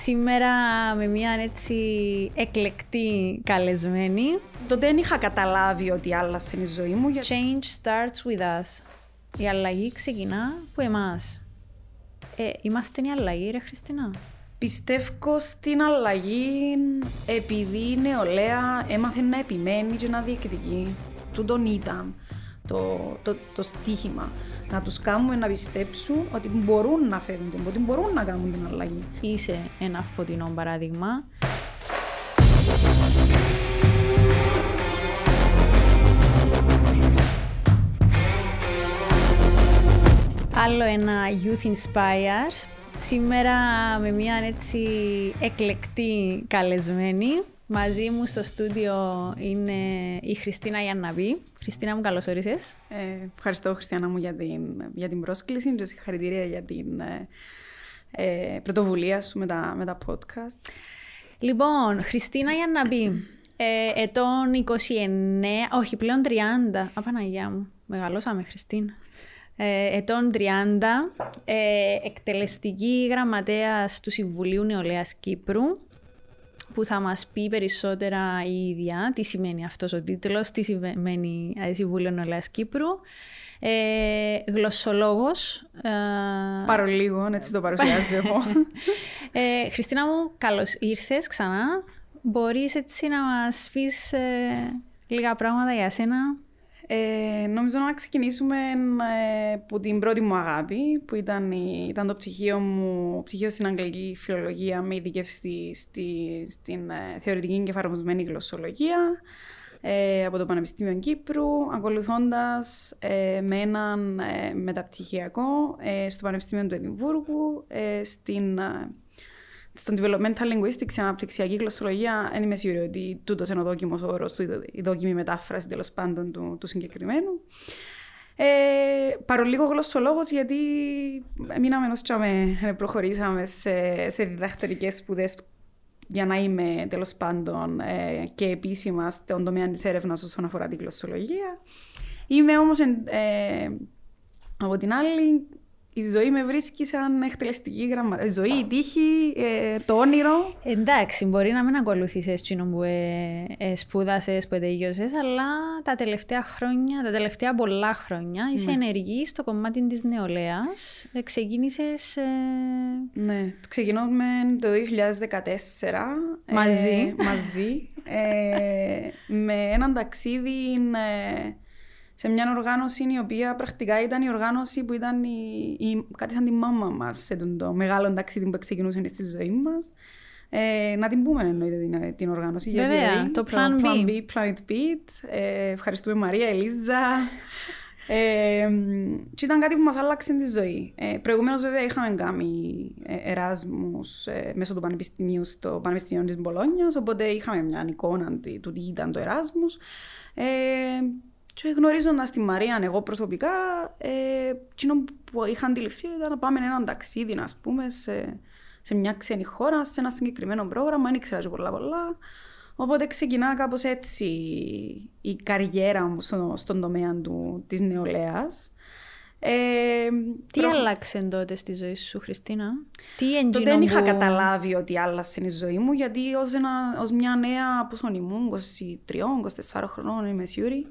Σήμερα με μια έτσι εκλεκτή καλεσμένη. Τότε δεν είχα καταλάβει ότι άλλασε η ζωή μου. Change starts with us. Η αλλαγή ξεκινά από εμάς. Ε, είμαστε η αλλαγή, ρε Χριστίνα; Πιστεύω στην αλλαγή επειδή η νεολαία έμαθε να επιμένει και να διεκδικεί. Τούτον ήταν το, το, το στίχημα. Να τους κάνουμε να πιστέψουν ότι μπορούν να φέρουν την, ότι μπορούν να κάνουν την αλλαγή. Είσαι ένα φωτεινό παράδειγμα. Άλλο ένα Youth Inspire. Σήμερα με μια έτσι εκλεκτή καλεσμένη. Μαζί μου στο στούντιο είναι η Χριστίνα Ιανναβή. Χριστίνα μου, καλώς όρισες. Ε, ευχαριστώ, Χριστιανά μου, για την, για την πρόσκληση και συγχαρητήρια για την ε, ε, πρωτοβουλία σου με τα, με τα podcast. Λοιπόν, Χριστίνα Ιανναβή, ε, ετών 29, όχι πλέον 30. Απαναγιά μου, μεγαλώσαμε Χριστίνα. Ε, ετών 30, ε, εκτελεστική γραμματέας του Συμβουλίου Νεολαίας Κύπρου, που θα μας πει περισσότερα η ίδια, τι σημαίνει αυτός ο τίτλος, τι σημαίνει ε, Συμβούλιο Νεολαίας Κύπρου. Ε, γλωσσολόγος. Ε, Παρολίγο, έτσι το παρουσιάζω εγώ. ε, Χριστίνα μου, καλώς ήρθες ξανά. Μπορείς έτσι να μας πεις ε, λίγα πράγματα για σένα. Ε, νομίζω να ξεκινήσουμε ε, από την πρώτη μου αγάπη, που ήταν, ήταν το πτυχίο μου, πτυχίο στην αγγλική φιλολογία με ειδικεύση στη, στην ε, θεωρητική και εφαρμοσμένη γλωσσολογία ε, από το Πανεπιστήμιο Κύπρου, ακολουθώντας ε, με έναν μεταπτυχιακό στο Πανεπιστήμιο του Εδιμβούργου, στην στον developmental linguistics, η αναπτυξιακή γλωσσολογία, δεν είμαι σίγουρη ότι τούτος είναι ο δόκιμος όρος του, η δόκιμη μετάφραση τέλος πάντων του, του συγκεκριμένου. Ε, παρολίγο γλωσσολόγος, γιατί μείναμε ενός τσάμε, προχωρήσαμε σε, σε διδακτορικές σπουδές για να είμαι τέλος πάντων ε, και επίσημα στον τομέα της έρευνας όσον αφορά τη γλωσσολογία. Είμαι όμως ε, από την άλλη η ζωή με βρίσκει σαν εκτελεστική γραμματεία. Η ζωή, η τύχη, ε, το όνειρο. Εντάξει, μπορεί να μην ακολουθήσεις έτσι που ε, ε, σπούδασες, που τελείωσε, αλλά τα τελευταία χρόνια, τα τελευταία πολλά χρόνια ναι. είσαι ενεργή στο κομμάτι της νεολαίας. Ε, Ξεκίνησες. Ε... Ναι, ξεκινούμε το 2014. Μαζί. μαζί. με έναν ταξίδι σε μια οργάνωση η οποία πρακτικά ήταν η οργάνωση που ήταν η, η, κάτι σαν τη μάμα μας σε τον το μεγάλο ταξίδι που ξεκινούσε στη ζωή μας. Ε, να την πούμε εννοείται την, την οργάνωση. Βέβαια, το Plan, Plan B. Planet Beat. Ε, ευχαριστούμε Μαρία, Ελίζα. Ε, και ήταν κάτι που μας άλλαξε τη ζωή. Ε, προηγουμένως βέβαια είχαμε κάνει ε, εράσμους ε, μέσω του Πανεπιστημίου στο Πανεπιστημίο της Μπολόνιας, οπότε είχαμε μια εικόνα του τι ήταν το εράσμους. Ε, και γνωρίζοντας τη Μαρία, εγώ προσωπικά, ε, που είχα αντιληφθεί ήταν να πάμε έναν ταξίδι, α πούμε, σε, σε μια ξένη χώρα, σε ένα συγκεκριμένο πρόγραμμα. Δεν ήξερα και πολλά πολλά. Οπότε ξεκινά κάπως έτσι η καριέρα μου στο, στον τομέα του, της νεολαίας. Ε, τι προ... άλλαξε τότε στη ζωή σου, Χριστίνα; Τι Τότε δεν είχα καταλάβει ότι άλλαξε η ζωή μου, γιατί ως, ένα, ως μια νέα, πόσο ήμουν, 23-24 χρονών, είμαι σίγουρη,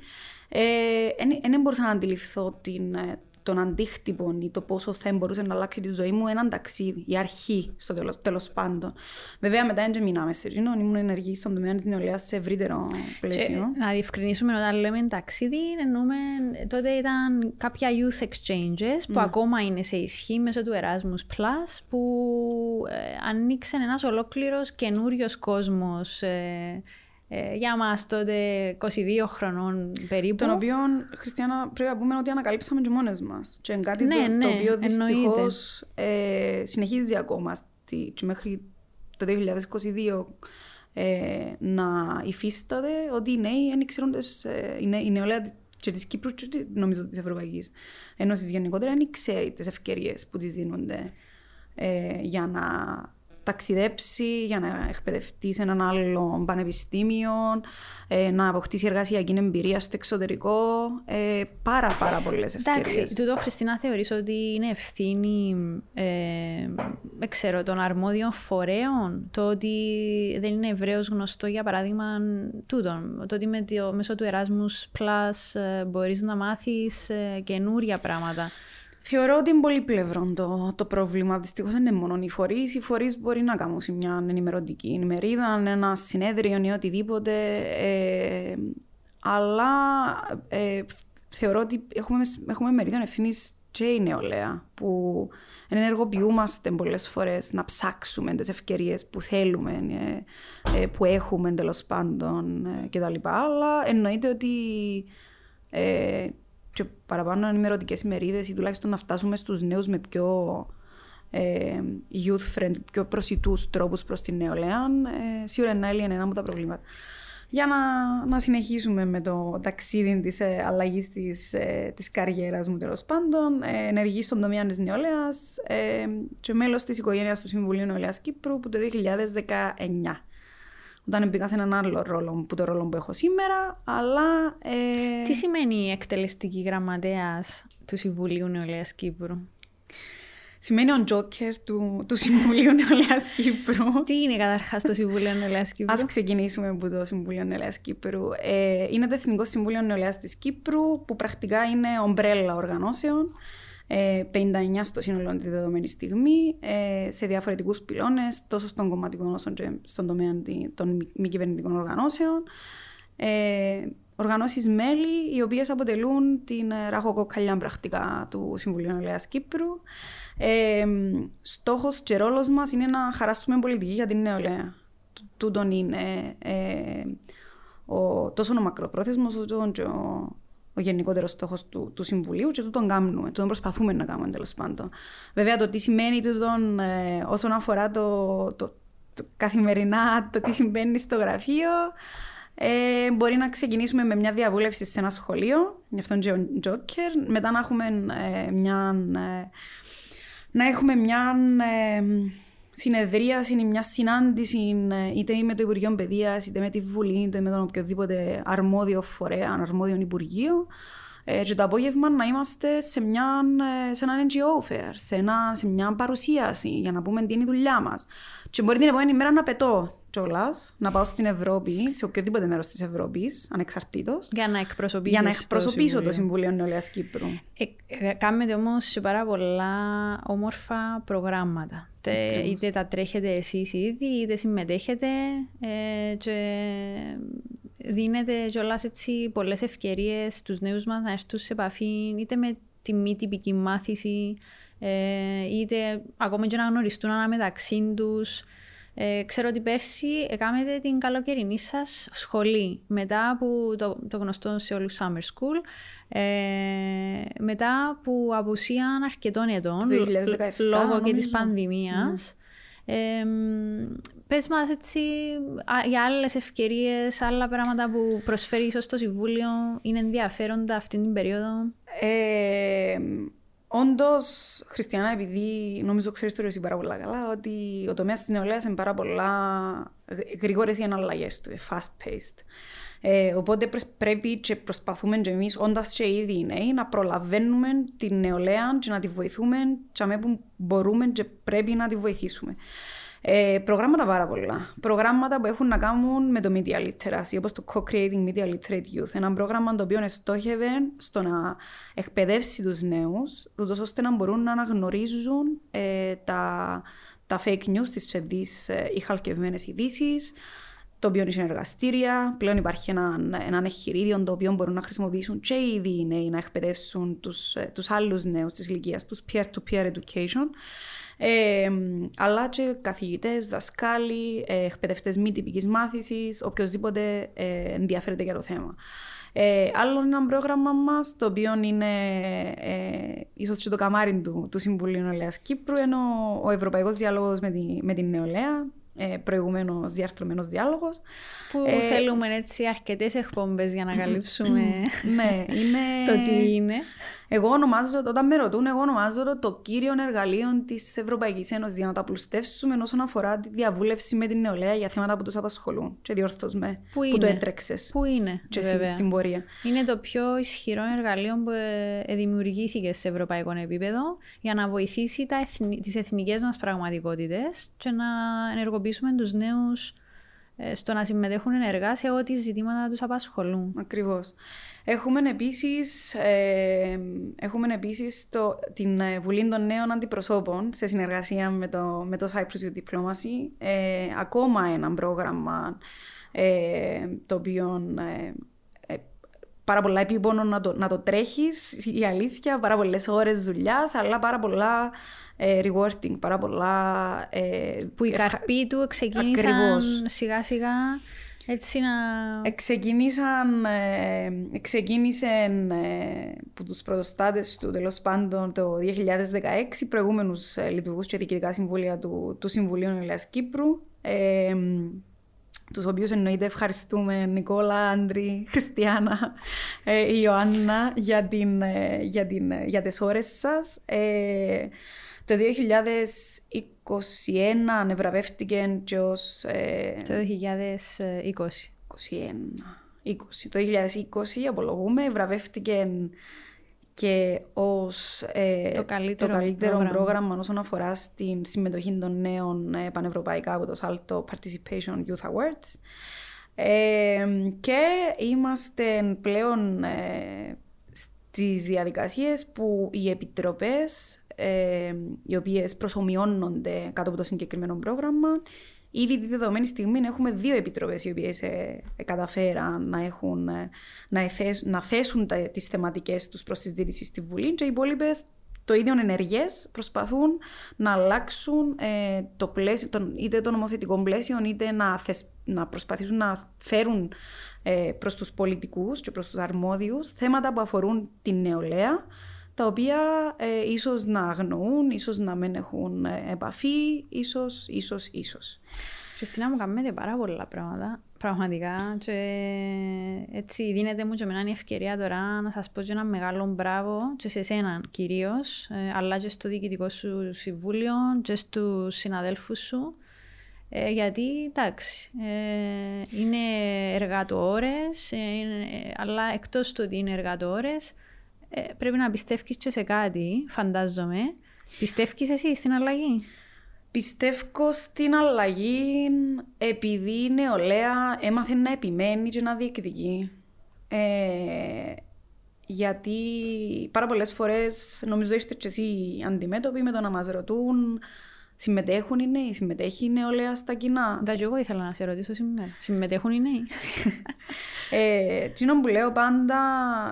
δεν ε, μπορούσα να αντιληφθώ την, ε, τον αντίκτυπο ή το πόσο θα μπορούσε να αλλάξει τη ζωή μου έναν ταξίδι, η αρχή στο τέλος τέλος πάντων. Βέβαια, μετά δεν μείναμε σε ρίνο, ήμουν ενεργή στον τομέα της νεολαίας σε ευρύτερο πλαίσιο. Και, να διευκρινίσουμε όταν λέμε ταξίδι, εννοούμε τότε ήταν κάποια youth exchanges που ναι. ακόμα είναι σε ισχύ μέσω του Erasmus Plus που ε, ανοίξε ένας ολόκληρος καινούριος κόσμος. Ε, ε, για μας τότε 22 χρονών περίπου. Τον οποίο, Χριστιανά, πρέπει να πούμε ότι ανακαλύψαμε και μόνες μας. Και είναι κάτι ναι, το, ναι, το οποίο δυστυχώς ε, συνεχίζει ακόμα στη, και μέχρι το 2022 ε, να υφίσταται ότι οι νέοι δεν ξέρουν ε, η νεολαία και της Κύπρου και νομίζω της Ευρωπαϊκής Ένωσης γενικότερα δεν ξέρει τι ευκαιρίες που της δίνονται ε, για να ταξιδέψει, για να εκπαιδευτεί σε έναν άλλο πανεπιστήμιο, ε, να αποκτήσει εργασιακή εμπειρία στο εξωτερικό. Ε, πάρα πάρα πολλές ευκαιρίες. Εντάξει, τούτο Χριστίνα θεωρείς ότι είναι ευθύνη ε, δεν ξέρω, των αρμόδιων φορέων; Το ότι δεν είναι ευρέως γνωστό, για παράδειγμα, τούτο. Το ότι με το, μέσω του Erasmus Plus ε, μπορείς να μάθεις ε, καινούρια πράγματα. Θεωρώ ότι είναι πολύ πλευρό το, το πρόβλημα. Δυστυχώς δεν είναι μόνο οι φορείς. Οι φορείς μπορεί να κάνουν μια ενημερωτική ημερίδα, ένα συνέδριο ή οτιδήποτε. Ε, αλλά ε, θεωρώ ότι έχουμε, έχουμε μερίδιο ευθύνης και η νεολαία που ενεργοποιούμαστε πολλές φορές να ψάξουμε τις ευκαιρίες που θέλουμε, ε, ε, που έχουμε τέλος πάντων ε, κτλ. Αλλά εννοείται ότι ε, και παραπάνω ενημερωτικέ ημερίδες ή τουλάχιστον να φτάσουμε στους νέους με πιο ε, youth friendly, πιο προσιτούς τρόπους προς την νεολαία, ε, σίγουρα είναι ένα από τα προβλήματα. Για να, να συνεχίσουμε με το ταξίδι της ε, αλλαγής της ε, της καριέρας μου τέλος πάντων, ε, ενεργή στον τομέα της νεολαίας ε, και μέλος της οικογένειας του Συμβουλίου Νεολαίας Κύπρου που το 2019 όταν μπήκα σε έναν άλλο ρόλο που το ρόλο που έχω σήμερα, αλλά... Ε... Τι σημαίνει η εκτελεστική γραμματέας του Συμβουλίου Νεολαίας Κύπρου; Σημαίνει ο Τζόκερ του, του Συμβουλίου Νεολαίας Κύπρου. Τι είναι καταρχάς το Συμβούλιο Νεολαίας Κύπρου; Α ξεκινήσουμε από το Συμβούλιο Νεολαίας Κύπρου. Ε, είναι το Εθνικό Συμβούλιο Νεολαίας της Κύπρου, που πρακτικά είναι ομπρέλα οργανώσεων 59 ε, στο σύνολο τη δεδομένη στιγμή, ε, σε διαφορετικούς πυλώνες, τόσο στον κομματικό όσο και στον τομέα των μη κυβερνητικών οργανώσεων. Ε, οργανώσεις μέλη, οι οποίες αποτελούν την ραχοκοκαλιά πρακτικά του Συμβουλίου Νεολαία Κύπρου. Ε, Στόχος και ρόλος μας είναι να χαράσουμε πολιτική για την νεολαία. Τούτον είναι ε, ο, τόσο ο μακροπρόθεσμος όσο και ο ο γενικότερος στόχος του, του Συμβουλίου και τον κάνουμε, τον προσπαθούμε να κάνουμε τέλος πάντων. Βέβαια, το τι σημαίνει τούτον ε, όσον αφορά το, το, το, καθημερινά, το τι συμβαίνει στο γραφείο, ε, μπορεί να ξεκινήσουμε με μια διαβούλευση σε ένα σχολείο, γι' αυτόν και ο Τζόκερ, μετά να έχουμε ε, μια. Ε, να έχουμε μια ε, συνεδρίαση ή μια συνάντηση είτε με το Υπουργείο Παιδείας, είτε με τη Βουλή, είτε με τον οποιοδήποτε αρμόδιο φορέα, αρμόδιο Υπουργείο. Ε, και το απόγευμα να είμαστε σε, μια, ε, σε ένα NGO fair, σε, ένα, σε μια παρουσίαση για να πούμε τι είναι η δουλειά μας. Και μπορεί την επόμενη μέρα να πετώ κιόλας, να πάω στην Ευρώπη, σε οποιοδήποτε μέρος της Ευρώπης, ανεξαρτήτως. Για να εκπροσωπήσω, για να εκπροσωπήσω το Συμβούλιο Νεολαίας Κύπρου. Ε, ε, κάνετε όμως πάρα πολλά όμορφα προγράμματα. Είτε τα τρέχετε εσείς ήδη, είτε συμμετέχετε. Ε, και δίνετε κιόλας έτσι πολλές ευκαιρίες στους νέους μας να έρθουν σε επαφή είτε με τη μη τυπική μάθηση, ε, είτε ακόμα και να γνωριστούν αναμεταξύ τους. Ε, ξέρω ότι πέρσι έκανατε την καλοκαιρινή σας σχολή μετά από το, το γνωστό σε όλους Summer School. Ε, μετά που απουσίαν αρκετών ετών λόγω και της πανδημίας. Mm. Ε, πες μας έτσι για άλλες ευκαιρίες, άλλα πράγματα που προσφέρεις ίσως το Συμβούλιο είναι ενδιαφέροντα αυτή την περίοδο; Ε, Όντως, Χριστιανά, επειδή νομίζω ξέρεις το εσύ πάρα πολλά καλά, ότι ο τομέας της νεολαίας είναι πάρα πολλά γρήγορες οι αναλλαγές του, fast paced. Ε, οπότε πρέπει και προσπαθούμε και εμείς, όντας και ήδη νέοι, να προλαβαίνουμε την νεολαία και να τη βοηθούμε, και που μπορούμε και πρέπει να τη βοηθήσουμε. Ε, προγράμματα πάρα πολλά. Προγράμματα που έχουν να κάνουν με το media literacy, όπως το Co-Creating Media Literate Youth. Ένα πρόγραμμα το οποίο στόχευε στο να εκπαιδεύσει τους νέους, ώστε να μπορούν να αναγνωρίζουν ε, τα, τα fake news, τις ψευδείς ε, ή χαλκευμένες ειδήσεις, το οποίο είναι εργαστήρια. Πλέον υπάρχει ένα, ένα εγχειρίδιο το οποίο μπορούν να χρησιμοποιήσουν και οι νέοι να εκπαιδεύσουν τους τους ε, άλλους νέους της ηλικίας τους, peer-to-peer education. Ε, αλλά και καθηγητές, δασκάλοι, ε, εκπαιδευτές μη τυπικής μάθησης, οποιοδήποτε ε, ενδιαφέρεται για το θέμα. Ε, άλλο ένα πρόγραμμα μας, το οποίο είναι ε, ίσως και το καμάρι του, του Συμβουλίου Νεολαίας Κύπρου, είναι ο, ο Ευρωπαϊκός Διάλογος με, τη, με την Νεολαία, ε, προηγουμένως διάρθρωμένο διάλογος. Που ε, θέλουμε έτσι αρκετές εκπομπές για να καλύψουμε ναι, είναι... το τι είναι. Εγώ ονομάζω, όταν με ρωτούν, εγώ ονομάζω το, το κύριο εργαλείο της Ευρωπαϊκής Ένωσης για να το απλουστεύσουμε όσον αφορά τη διαβούλευση με την νεολαία για θέματα που τους απασχολούν. Και διόρθω με Πού που είναι; το έτρεξες. Πού είναι, Και εσύ βέβαια; στην πορεία. Είναι το πιο ισχυρό εργαλείο που ε, ε, δημιουργήθηκε σε ευρωπαϊκό επίπεδο για να βοηθήσει τα εθνι... τις εθνικές μας πραγματικότητες και να ενεργοποιήσουμε τους νέους ε, στο να συμμετέχουν ενεργά σε ό,τι ζητήματα τους απασχολούν. Ακριβώς. Έχουμε επίσης, ε, έχουμε επίσης το, την ε, Βουλή των Νέων Αντιπροσώπων σε συνεργασία με το, με το Cyprus Youth Diplomacy. Ε, ακόμα ένα πρόγραμμα ε, το οποίο ε, ε, πάρα πολλά επίπονο να το, να το τρέχεις, η αλήθεια, πάρα πολλές ώρες δουλειάς, αλλά πάρα πολλά ε, rewarding, πάρα πολλά... Ε, Που οι ευχα- καρποί του ξεκίνησαν Ακριβώς. σιγά σιγά έτσι να... Εξεκίνησαν, ε, εξεκίνησαν ε, που τους πρωτοστάτες του τέλος πάντων το 2016 προηγούμενους ε, λειτουργούς και διοικητικά συμβούλια του, του Συμβουλίου Νεολαίας Κύπρου ε, τους οποίους εννοείται ευχαριστούμε Νικόλα, Άντρη, Χριστιανά, ε, Ιωάννα για, την, ε, για, την, ε, για τις ώρες σας. Ε, το 2021 ευραβεύτηκε και ως ε, το 2020. 21, 20. Το 2020, απολογούμε, βραβεύτηκε και ως ε, Το καλύτερο καλύτερο πρόγραμμα. πρόγραμμα. όσον αφορά στην συμμετοχή των νέων ε, πανευρωπαϊκά από το Salto Participation Youth Awards. Ε, και είμαστε πλέον ε, στις διαδικασίες που οι επιτροπές ε, οι οποίες προσωμιώνονται κάτω από το συγκεκριμένο πρόγραμμα. Ήδη τη δεδομένη στιγμή έχουμε δύο επιτροπές οι οποίες ε, ε, καταφέραν να, έχουν, ε, να, εθέσ- να θέσουν τα, τις θεματικές τους προς συζήτηση στη Βουλή. Και οι υπόλοιπες το ίδιο ενεργές προσπαθούν να αλλάξουν ε, το πλαίσιο, τον, είτε το νομοθετικό πλαίσιο είτε να, θεσ- να προσπαθήσουν να φέρουν ε, προς τους πολιτικούς και προς τους αρμόδιους θέματα που αφορούν την νεολαία τα οποία ε, ίσως να αγνοούν, ίσως να μην έχουν ε, επαφή, ίσως, ίσως, ίσως. Χριστίνα μου κάνετε πάρα πολλά πράγματα, πραγματικά και έτσι δίνεται μου και εμένα η ευκαιρία τώρα να σας πω και ένα μεγάλο μπράβο και σε εσένα κυρίως, ε, αλλά και στο διοικητικό σου συμβούλιο και στους συναδέλφους σου. Ε, γιατί, εντάξει, ε, είναι εργατοώρες, ε, είναι- αλλά εκτός του ότι είναι εργατοώρες, ε, πρέπει να πιστεύεις και σε κάτι, φαντάζομαι. Πιστεύεις εσύ στην αλλαγή; Πιστεύω στην αλλαγή επειδή η νεολαία έμαθε να επιμένει και να διεκδικεί. Ε, γιατί πάρα πολλές φορές νομίζω είστε και εσύ αντιμέτωποι με το να μας ρωτούν συμμετέχουν οι νέοι, συμμετέχει η νεολαία στα κοινά. Τα και εγώ ήθελα να σε ρωτήσω σήμερα. Συμμετέχουν οι νέοι. Ε, εκείνο που λέω πάντα,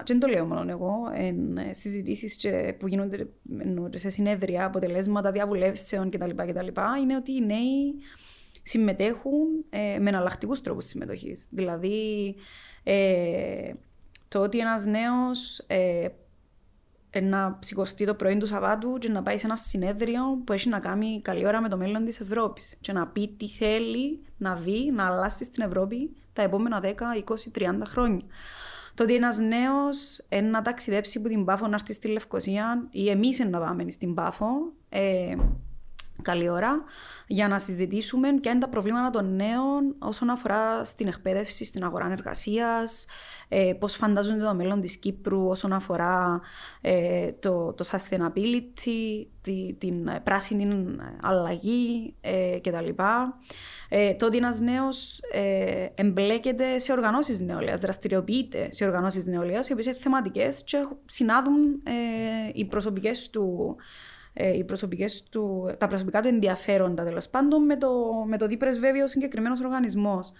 και δεν το λέω μόνο εγώ, εν ε, συζητήσεις και που γίνονται εννοώ, και σε συνέδρια, αποτελέσματα διαβουλεύσεων κτλ. κτλ είναι ότι οι νέοι συμμετέχουν ε, με εναλλακτικούς τρόπους συμμετοχής. Δηλαδή, ε, το ότι ένας νέος ε, ε, να σηκωστεί το πρωί του Σαββάτου και να πάει σε ένα συνέδριο που έχει να κάνει καλή ώρα με το μέλλον της Ευρώπης και να πει τι θέλει να δει, να αλλάξει στην Ευρώπη τα επόμενα 10, 20, 30 χρόνια. Το ότι ένας νέος ε, να ταξιδέψει από την Πάφο να έρθει στη Λευκοσία ή εμείς να πάμε στην Πάφο, ε, καλή ώρα, για να συζητήσουμε ποια είναι τα προβλήματα των νέων όσον αφορά στην εκπαίδευση, στην αγορά εργασίας, ε, πώς φαντάζονται το μέλλον της Κύπρου όσον αφορά ε, το, το sustainability, τη, την ε, πράσινη αλλαγή ε, κτλ. Ε, το ότι ένας νέος ε, εμπλέκεται σε οργανώσεις νεολαίας, δραστηριοποιείται σε οργανώσεις νεολαίας, οι οποίες είναι θεματικές και συνάδουν ε, οι προσωπικές του ε, οι προσωπικές του, τα προσωπικά του ενδιαφέροντα τέλος πάντων με το, με το τι πρεσβεύει ο συγκεκριμένος οργανισμός.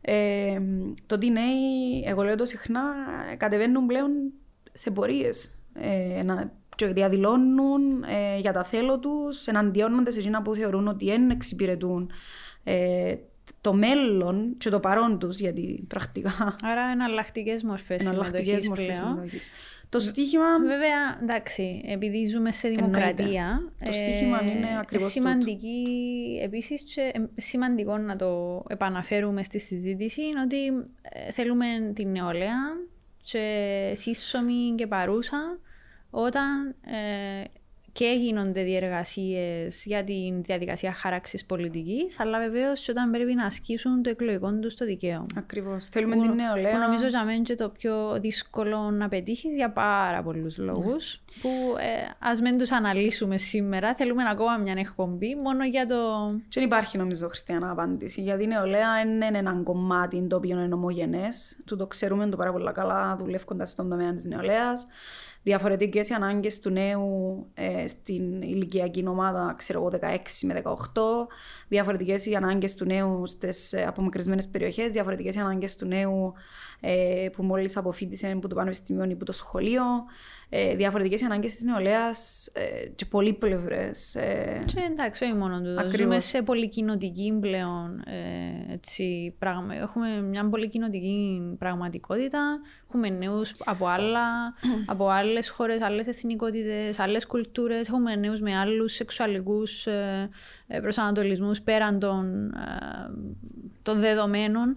Ε, το ότι οι νέοι, εγώ λέω το συχνά, κατεβαίνουν πλέον σε πορείες. Ε, να, και διαδηλώνουν ε, για τα θέλω τους, εναντιώνονται σε εκείνα που θεωρούν ότι δεν εξυπηρετούν ε, το μέλλον και το παρόν τους, γιατί πρακτικά Άρα εναλλακτικές μορφές εναλλακτικές συμμετοχής μορφές πλέον. συμμετοχής. Το στοίχημα Βέβαια, εντάξει, επειδή ζούμε σε δημοκρατία. Το στίχημα είναι ακριβώς Σημαντική, επίσης, και ε, σημαντικό να το επαναφέρουμε στη συζήτηση είναι ότι ε, θέλουμε την νεολαία και σύσσωμη και παρούσα όταν ε, και γίνονται διεργασίες για τη διαδικασία χάραξης πολιτικής, αλλά βεβαίως και όταν πρέπει να ασκήσουν το εκλογικό τους το δικαίωμα. Ακριβώς. Θέλουμε την νεολαία. Που νομίζω για μένα είναι το πιο δύσκολο να πετύχεις για πάρα πολλούς λόγους. Ναι. Που ε, ας μην τους αναλύσουμε σήμερα. Θέλουμε ακόμα μια εκπομπή μόνο για το. Και δεν υπάρχει νομίζω χριστιανά απάντηση. Γιατί η νεολαία είναι ένα κομμάτι το οποίο είναι ομογενέ. Του το ξέρουμε το πάρα πολύ καλά δουλεύοντα στον τομέα της νεολαίας διαφορετικές οι ανάγκες του νέου ε, στην ηλικιακή ομάδα, ξέρω εγώ, 16 με 18, διαφορετικές οι ανάγκες του νέου στις ε, απομακρυσμένες περιοχές, διαφορετικές οι ανάγκες του νέου ε, που μόλις αποφύτησε από το πανεπιστήμιο ή από το σχολείο, ε, διαφορετικές ανάγκες της νεολαίας ε, και πολύπλευρε. Ε, και εντάξει, όχι μόνο τούτο. Ζούμε σε πολυκοινοτική πλέον ε, έτσι, πράγμα. Έχουμε μια πολυκοινοτική πραγματικότητα. Έχουμε νέους από, από άλλες χώρες, άλλες εθνικότητες, άλλες κουλτούρες. Έχουμε νέους με άλλους σεξουαλικούς ε, ε προσανατολισμούς πέραν των, ε, των δεδομένων.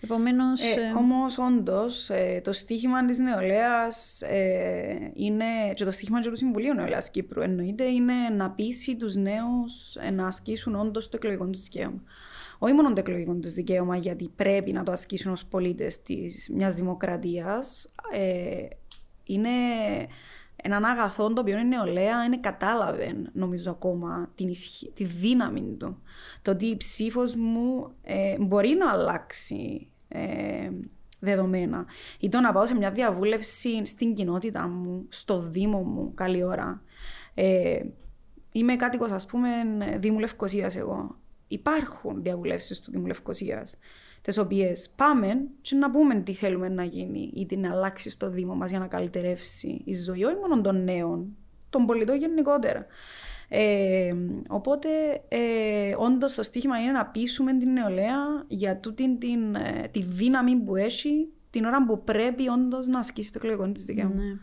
Επομένως... Ε, ε, όμως, όντως, ε, το στίχημα της νεολαίας ε, είναι, και το στίχημα του Συμβουλίου Νεολαίας Κύπρου εννοείται, είναι να πείσει τους νέους ε, να ασκήσουν όντως το εκλογικό τους δικαίωμα. Όχι μόνο το εκλογικό τους δικαίωμα, γιατί πρέπει να το ασκήσουν ως πολίτες της μιας δημοκρατίας, είναι έναν αγαθό το οποίο η νεολαία είναι κατάλαβε, νομίζω ακόμα, την τη δύναμη του. Το ότι η ψήφος μου ε, μπορεί να αλλάξει ε, δεδομένα. Ή το να πάω σε μια διαβούλευση στην κοινότητα μου, στο Δήμο μου, καλή ώρα. Ε, είμαι κάτοικος, ας πούμε, Δήμου Λευκοσίας εγώ. Υπάρχουν διαβουλεύσεις του Δήμου Λευκοσίας, τις οποίες πάμε και να πούμε τι θέλουμε να γίνει ή τι να αλλάξει στο Δήμο μας για να καλυτερεύσει η ζωή, όχι μόνο των νέων, των πολιτών γενικότερα. Ε, οπότε, ε, όντως το στίχημα είναι να πείσουμε την νεολαία για τούτη την, ε, τη δύναμη που έχει την ώρα που πρέπει όντως να ασκήσει το εκλογικό της δικαίωμα. Ναι.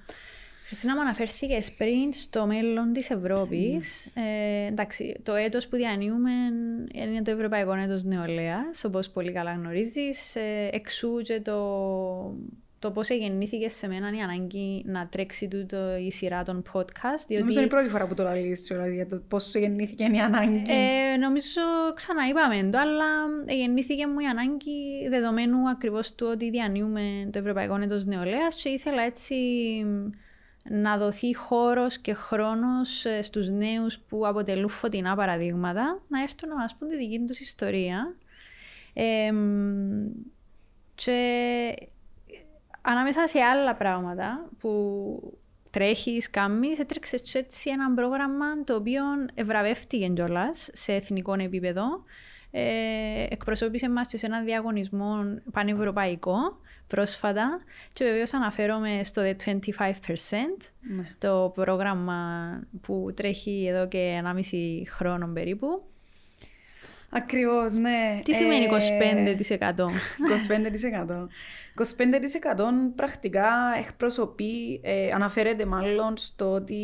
Χριστίνα, μου αναφέρθηκες πριν στο μέλλον της Ευρώπης. Ναι. Ε, εντάξει, το έτος που διανύουμε είναι το Ευρωπαϊκό Έτος Νεολαίας, όπως πολύ καλά γνωρίζεις. Ε, εξού και το το πώς γεννήθηκε σε μένα η ανάγκη να τρέξει τούτο η σειρά των podcast. Διότι... Νομίζω είναι η πρώτη φορά που το λαλείς για το πώς γεννήθηκε η ανάγκη. Ε, νομίζω ξαναείπαμε το, αλλά γεννήθηκε μου η ανάγκη δεδομένου ακριβώς του ότι διανύουμε το Ευρωπαϊκό Έτος Νεολαίας και ήθελα έτσι να δοθεί χώρος και χρόνος ε, στους νέους που αποτελούν φωτεινά παραδείγματα να έρθουν να μας πούν τη δική τους ιστορία. Ε, και ανάμεσα σε άλλα πράγματα που τρέχεις, κάνεις, έτρεξε έτσι ένα πρόγραμμα το οποίο ευραβεύτηκε κιόλας σε εθνικό επίπεδο. Ε, εκπροσώπησε μας σε ένα διαγωνισμό πανευρωπαϊκό πρόσφατα και βεβαίως αναφέρομαι στο The 25% ναι. το πρόγραμμα που τρέχει εδώ και 1,5 χρόνο περίπου Ακριβώς, ναι. Τι σημαίνει 25%? 25%. 25% πρακτικά εκπροσωπεί, ε, αναφέρεται μάλλον στο ότι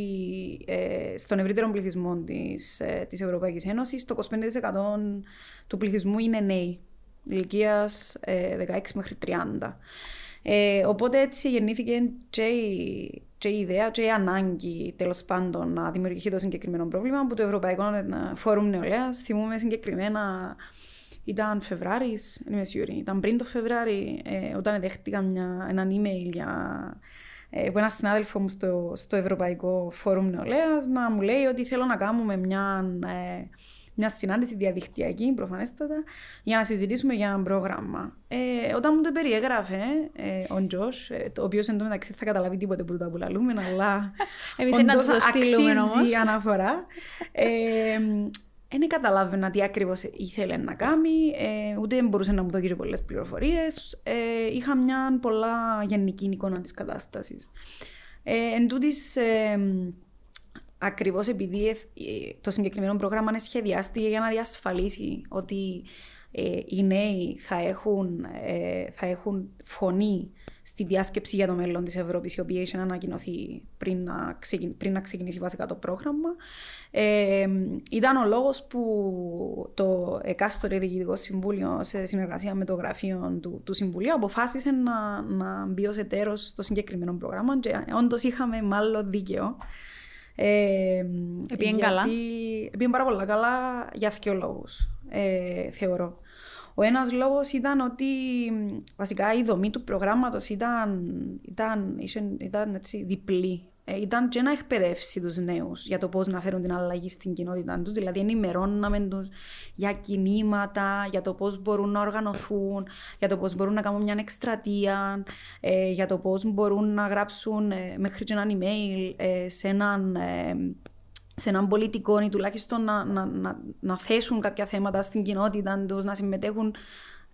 ε, στον ευρύτερο πληθυσμό της, ε, της Ευρωπαϊκής Ένωσης το 25% του πληθυσμού είναι νέοι, ηλικίας 16 μέχρι 30. Ε, οπότε έτσι γεννήθηκε και η, και η ιδέα και η ανάγκη τέλος πάντων να δημιουργηθεί το συγκεκριμένο πρόβλημα που το Ευρωπαϊκό Φόρουμ Νεολαίας θυμούμε συγκεκριμένα ήταν Φεβράρη, είμαι σίγουρη, ήταν πριν το Φεβράρι, ε, όταν δέχτηκα μια, έναν email για, ε, από ένα συνάδελφο μου στο, στο Ευρωπαϊκό Φόρουμ Νεολαίας να μου λέει ότι θέλω να κάνουμε μια. Ε, μια συνάντηση διαδικτυακή, προφανέστατα, για να συζητήσουμε για ένα πρόγραμμα. Ε, όταν μου το περιέγραφε ε, ο Τζος, ε, το οποίος εν τω μεταξύ θα καταλάβει τίποτε που τα πουλαλούμε, αλλά. Εμείς να το στείλουμε όμως. αναφορά. Ε, δεν καταλάβαινα τι ακριβώς ήθελε να κάνει, ε, ούτε μπορούσε να μου δώσει πολλές πληροφορίες. Ε, είχα μια πολλά γενική εικόνα της κατάστασης. Ε, εν τούτης, ε, Ακριβώς επειδή το συγκεκριμένο πρόγραμμα είναι σχεδιάστηκε για να διασφαλίσει ότι ε, οι νέοι θα έχουν, ε, θα έχουν φωνή στη διάσκεψη για το μέλλον της Ευρώπης, η οποία είχε ανακοινωθεί πριν να, πριν να ξεκινήσει βασικά το πρόγραμμα. Ε, ήταν ο λόγος που το εκάστορε διοικητικό συμβούλιο σε συνεργασία με το γραφείο του, του Συμβουλίου αποφάσισε να, να μπει ως εταίρος στο συγκεκριμένο πρόγραμμα και όντως είχαμε μάλλον δίκαιο. Ε, Επίεν καλά. Επίεν πάρα πολλά καλά για δύο λόγους, ε, θεωρώ. Ο ένας λόγος ήταν ότι βασικά η δομή του προγράμματος ήταν, ήταν, ήταν, ήταν έτσι, διπλή. Ε, ήταν και να εκπαιδεύσει τους νέους για το πώς να φέρουν την αλλαγή στην κοινότητα τους. Δηλαδή ενημερώναμε τους για κινήματα, για το πώς μπορούν να οργανωθούν, για το πώς μπορούν να κάνουν μια εκστρατεία, ε, για το πώς μπορούν να γράψουν ε, μέχρι και ένα email ε, σε έναν σε έναν πολιτικό ή τουλάχιστον να, να, να, να θέσουν κάποια θέματα στην κοινότητα τους, να συμμετέχουν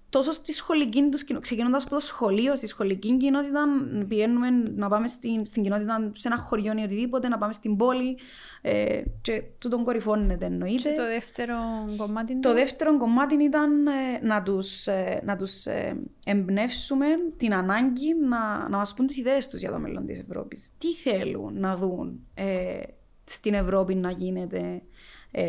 τόσο στη σχολική τους, ξεκινώντας από το σχολείο, στη σχολική κοινότητα, πηγαίνουμε να πάμε στην, στην κοινότητα, σε ένα χωριό ή οτιδήποτε, να πάμε στην πόλη. Ε, και τούτον κορυφώνεται εννοείται. Και το δεύτερο κομμάτι. Το δεύτερο κομμάτι ήταν ε, να τους ε, να τους, ε, εμπνεύσουμε την ανάγκη να, να μας πούν τις ιδέες τους για το μέλλον της Ευρώπης. Τι θέλουν να δουν. Ε, στην Ευρώπη να γίνεται ε,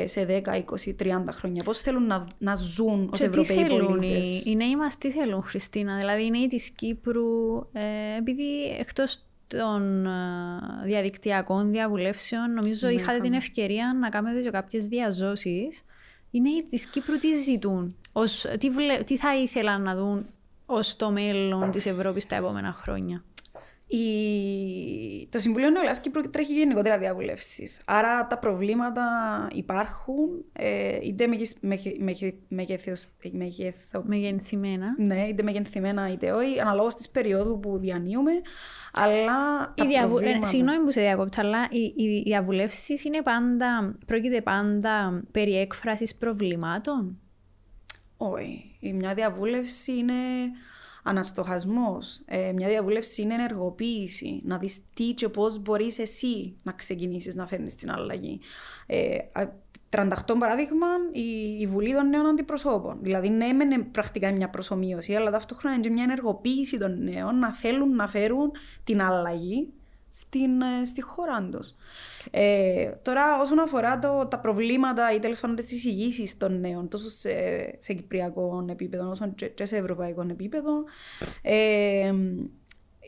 σε 10, 20, 30 χρόνια. Πώς θέλουν να, να ζουν ως Ευρωπαίοι πολίτες; Οι, οι νέοι μας τι θέλουν, Χριστίνα; Δηλαδή οι νέοι της Κύπρου, ε, επειδή εκτός των ε, διαδικτυακών διαβουλεύσεων, νομίζω ναι, είχατε την ευκαιρία να κάνετε και κάποιες διαζώσεις. Οι νέοι της Κύπρου τι ζητούν, ως, τι, βλέ, τι θα ήθελαν να δουν ως το μέλλον της Ευρώπης τα επόμενα χρόνια; Η... Το Συμβουλίο Νεολαία Κύπρου τρέχει γενικότερα διαβουλεύσεις. Άρα τα προβλήματα υπάρχουν, ε, είτε μεγενθυμένα. Ναι, είτε μεγενθυμένα είτε όχι, αναλόγως της περίοδου που διανύουμε. Αλλά. Η διαβου... Ε, προβλήματα... συγγνώμη που σε διακόπτω, αλλά οι, οι διαβουλεύσεις είναι πάντα, πρόκειται πάντα περί έκφρασης προβλημάτων; Όχι. Μια διαβούλευση είναι αναστοχασμός. Ε, μια διαβούλευση είναι ενεργοποίηση. Να δεις τι και πώς μπορείς εσύ να ξεκινήσεις να φέρνεις την αλλαγή. Ε, 38 παράδειγμα, η, η Βουλή των Νέων Αντιπροσώπων. Δηλαδή, ναι, μεν πρακτικά μια προσωμείωση, αλλά ταυτόχρονα είναι μια ενεργοποίηση των νέων να θέλουν να φέρουν την αλλαγή στην, ε, στη χώρα τους. Ε, τώρα, όσον αφορά το, τα προβλήματα ή τέλος πάντων τις εισηγήσεις των νέων, τόσο σε, σε κυπριακό επίπεδο όσο και σε ευρωπαϊκό επίπεδο, ε,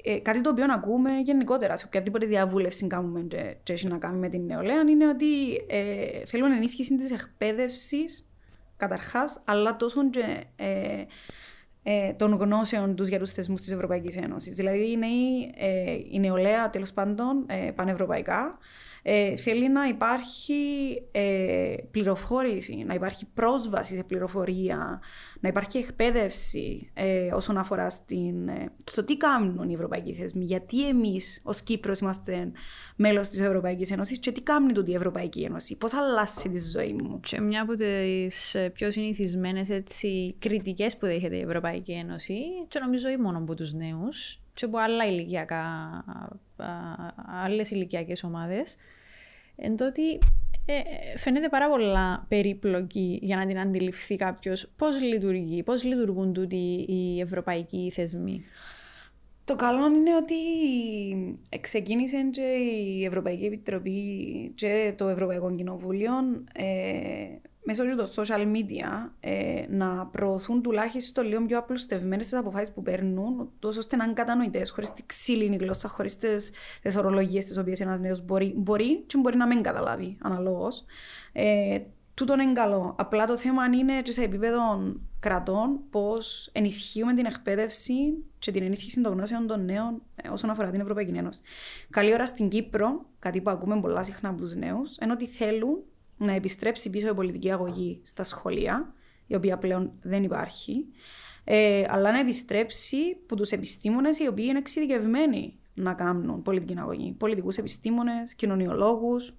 ε, κάτι το οποίο ακούμε γενικότερα σε οποιαδήποτε διαβούλευση κάνουμε και, και έχει να κάνει με την νεολαία είναι ότι ε, θέλουν ενίσχυση της εκπαίδευσης καταρχάς, αλλά τόσο και ε, ε, των γνώσεων τους για τους θεσμούς της Ευρωπαϊκής Ένωσης. Δηλαδή, η, νέη, ε, η νεολαία τέλος πάντων ε, πανευρωπαϊκά ε, θέλει να υπάρχει ε, πληροφόρηση, να υπάρχει πρόσβαση σε πληροφορία, να υπάρχει εκπαίδευση ε, όσον αφορά στην, ε, στο τι κάνουν οι ευρωπαϊκοί θεσμοί, γιατί εμείς ως Κύπρος είμαστε μέλος της Ευρωπαϊκής Ένωσης και τι κάνει τούτη η Ευρωπαϊκή Ένωση, πώς αλλάζει τη ζωή μου. Και μια από τις πιο συνηθισμένες κριτικές που δέχεται η Ευρωπαϊκή Ένωση, και νομίζω όχι μόνο από τους νέους, και από άλλα ηλικιακά, άλλες ηλικιακές ομάδες, εν τότε ε, φαίνεται πάρα πολλά περίπλοκη για να την αντιληφθεί κάποιος πώς λειτουργεί, πώς λειτουργούν τούτοι οι ευρωπαϊκοί θεσμοί. Το καλό είναι ότι ξεκίνησε και η Ευρωπαϊκή Επιτροπή και το Ευρωπαϊκό Κοινοβούλιο ε, μέσω των social media ε, να προωθούν τουλάχιστον λίγο πιο απλουστευμένες τις αποφάσεις που παίρνουν, τόσο ώστε να είναι κατανοητές, χωρίς τη ξύλινη γλώσσα, χωρίς τις ορολογίες τις οποίες ένας νέος μπορεί, μπορεί και μπορεί να μην καταλάβει αναλόγως. Ε, τούτον είναι καλό. Απλά το θέμα είναι και σε επίπεδο κρατών πώς ενισχύουμε την εκπαίδευση και την ενίσχυση των γνώσεων των νέων ε, όσον αφορά την Ευρωπαϊκή Ένωση. Καλή ώρα στην Κύπρο, κάτι που ακούμε πολλά συχνά από τους νέους, είναι ότι θέλουν να επιστρέψει πίσω η πολιτική αγωγή στα σχολεία, η οποία πλέον δεν υπάρχει, ε, αλλά να επιστρέψει από τους επιστήμονες οι οποίοι είναι εξειδικευμένοι να κάνουν πολιτική αγωγή. Πολιτικούς επιστήμονες, κοινωνιολόγους.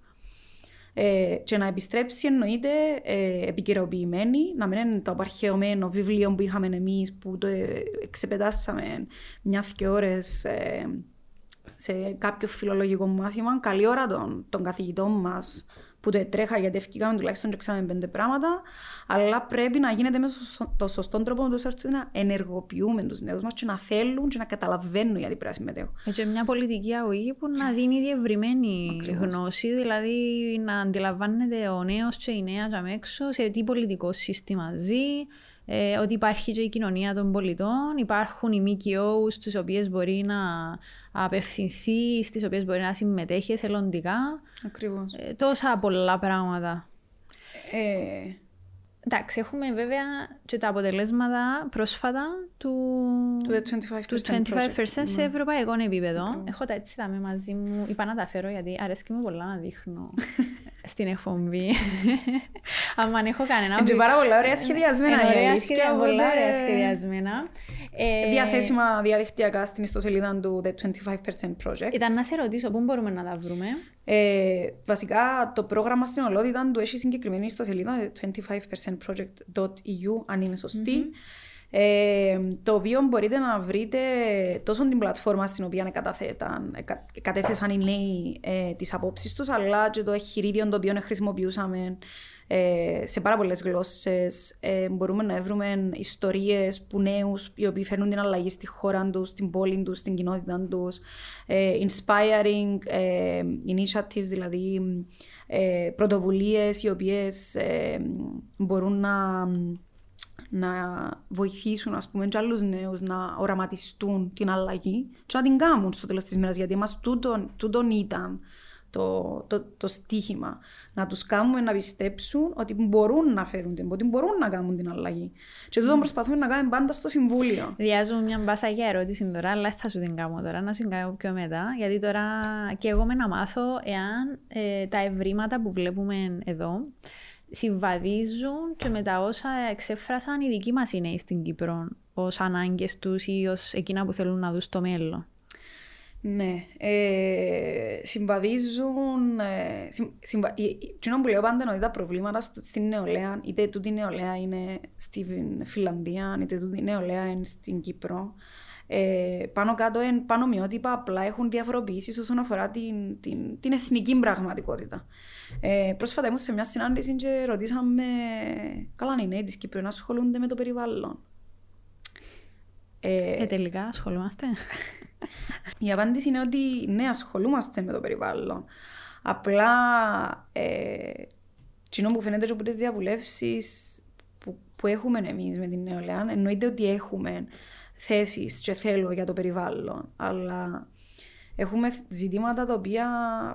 Ε, και να επιστρέψει εννοείται ε, επικαιροποιημένη, να μην είναι το απαρχαιωμένο βιβλίο που είχαμε εμείς που το ε, εξεπετάσαμε μια-δυο ώρες ε, σε κάποιο φιλολογικό μάθημα. Καλή ώρα των, των καθηγητών μας που το τρέχα γιατί ευκήκαμε τουλάχιστον και ξέραμε πέντε πράγματα, αλλά πρέπει να γίνεται με το σωστό τρόπο ώστε να ενεργοποιούμε τους νέους μας και να θέλουν και να καταλαβαίνουν γιατί πρέπει να συμμετέχουν. Έτσι, μια πολιτική αγωγή που να δίνει διευρυμένη γνώση, δηλαδή να αντιλαμβάνεται ο νέος και η νέα έξω σε τι πολιτικό σύστημα ζει, ε, ότι υπάρχει και η κοινωνία των πολιτών, υπάρχουν οι ΜΚΟ στις οποίες μπορεί να απευθυνθεί, στις οποίες μπορεί να συμμετέχει εθελοντικά. Ακριβώς. Ε, τόσα πολλά πράγματα. Ε... Εντάξει, έχουμε βέβαια και τα αποτελέσματα πρόσφατα του, του 25%, του 25 σε ναι. ευρωπαϊκό επίπεδο. Έχω τα έτσι τα μαζί μου. Είπα να τα φέρω γιατί αρέσκει μου πολλά να δείχνω στην εκπομπή. Αν έχω κανένα. Είναι πάρα πολλά ωραία σχεδιασμένα. Είναι ωραία σχεδιασμένα, πολλά ωραία σχεδιασμένα. Ε, Διαθέσιμα διαδικτυακά στην ιστοσελίδα του The 25% Project. Ήταν να σε ρωτήσω πού μπορούμε να τα βρούμε; Ε, βασικά το πρόγραμμα στην ολότητα του έχει συγκεκριμένη ιστοσελίδα 25%project.eu αν είναι σωστή. Mm-hmm. Ε, το οποίο μπορείτε να βρείτε τόσο την πλατφόρμα στην οποία κατέθεσαν οι νέοι ε, τις απόψεις τους, αλλά και το εγχειρίδιο το οποίο χρησιμοποιούσαμε ε, σε πάρα πολλές γλώσσες. Ε, μπορούμε να βρούμε ιστορίες που νέους οι οποίοι φέρνουν την αλλαγή στη χώρα τους, στην πόλη τους, στην κοινότητα τους. Ε, inspiring ε, initiatives, δηλαδή ε, πρωτοβουλίες οι οποίες μπορούν να να βοηθήσουν ας πούμε, και άλλους νέους να οραματιστούν την αλλαγή και να την κάνουν στο τέλος της μέρας, γιατί μας τούτον, τούτον ήταν το, το, το στίχημα. Να τους κάνουμε να πιστέψουν ότι μπορούν να φέρουν την, ότι μπορούν να κάνουν την αλλαγή. Και τούτον mm. προσπαθούμε να κάνουμε πάντα στο Συμβούλιο. Διάζω μια μπάσα για ερώτηση τώρα, αλλά θα σου την κάνω τώρα, να σου την κάνω πιο μετά. Γιατί τώρα και εγώ με να μάθω εάν ε, τα ευρήματα που βλέπουμε εδώ συμβαδίζουν και με τα όσα εξέφρασαν οι δικοί μας οι νέοι στην Κύπρο ως ανάγκες τους ή ως εκείνα που θέλουν να δουν στο μέλλον. Ναι. Ε, συμβαδίζουν. Ε, συμβα... που λέω πάντα είναι ότι τα προβλήματα στην νεολαία, είτε τούτη νεολαία είναι στην Φιλανδία, είτε τούτη νεολαία είναι στην Κύπρο, ε, πάνω κάτω είναι πάνω μειότυπα, απλά έχουν διαφοροποιήσεις όσον αφορά την, την, την εθνική πραγματικότητα. Ε, πρόσφατα ήμουν σε μια συνάντηση και ρωτήσαμε καλά οι νέοι της Κύπρου να ασχολούνται με το περιβάλλον. Ε, ε, τελικά ασχολούμαστε. Η απάντηση είναι ότι ναι, ασχολούμαστε με το περιβάλλον. Απλά ε, που φαίνεται από τις διαβουλεύσεις που, που έχουμε εμείς με την νεολαία, εννοείται ότι έχουμε θέσεις και θέλω για το περιβάλλον, αλλά έχουμε ζητήματα τα οποία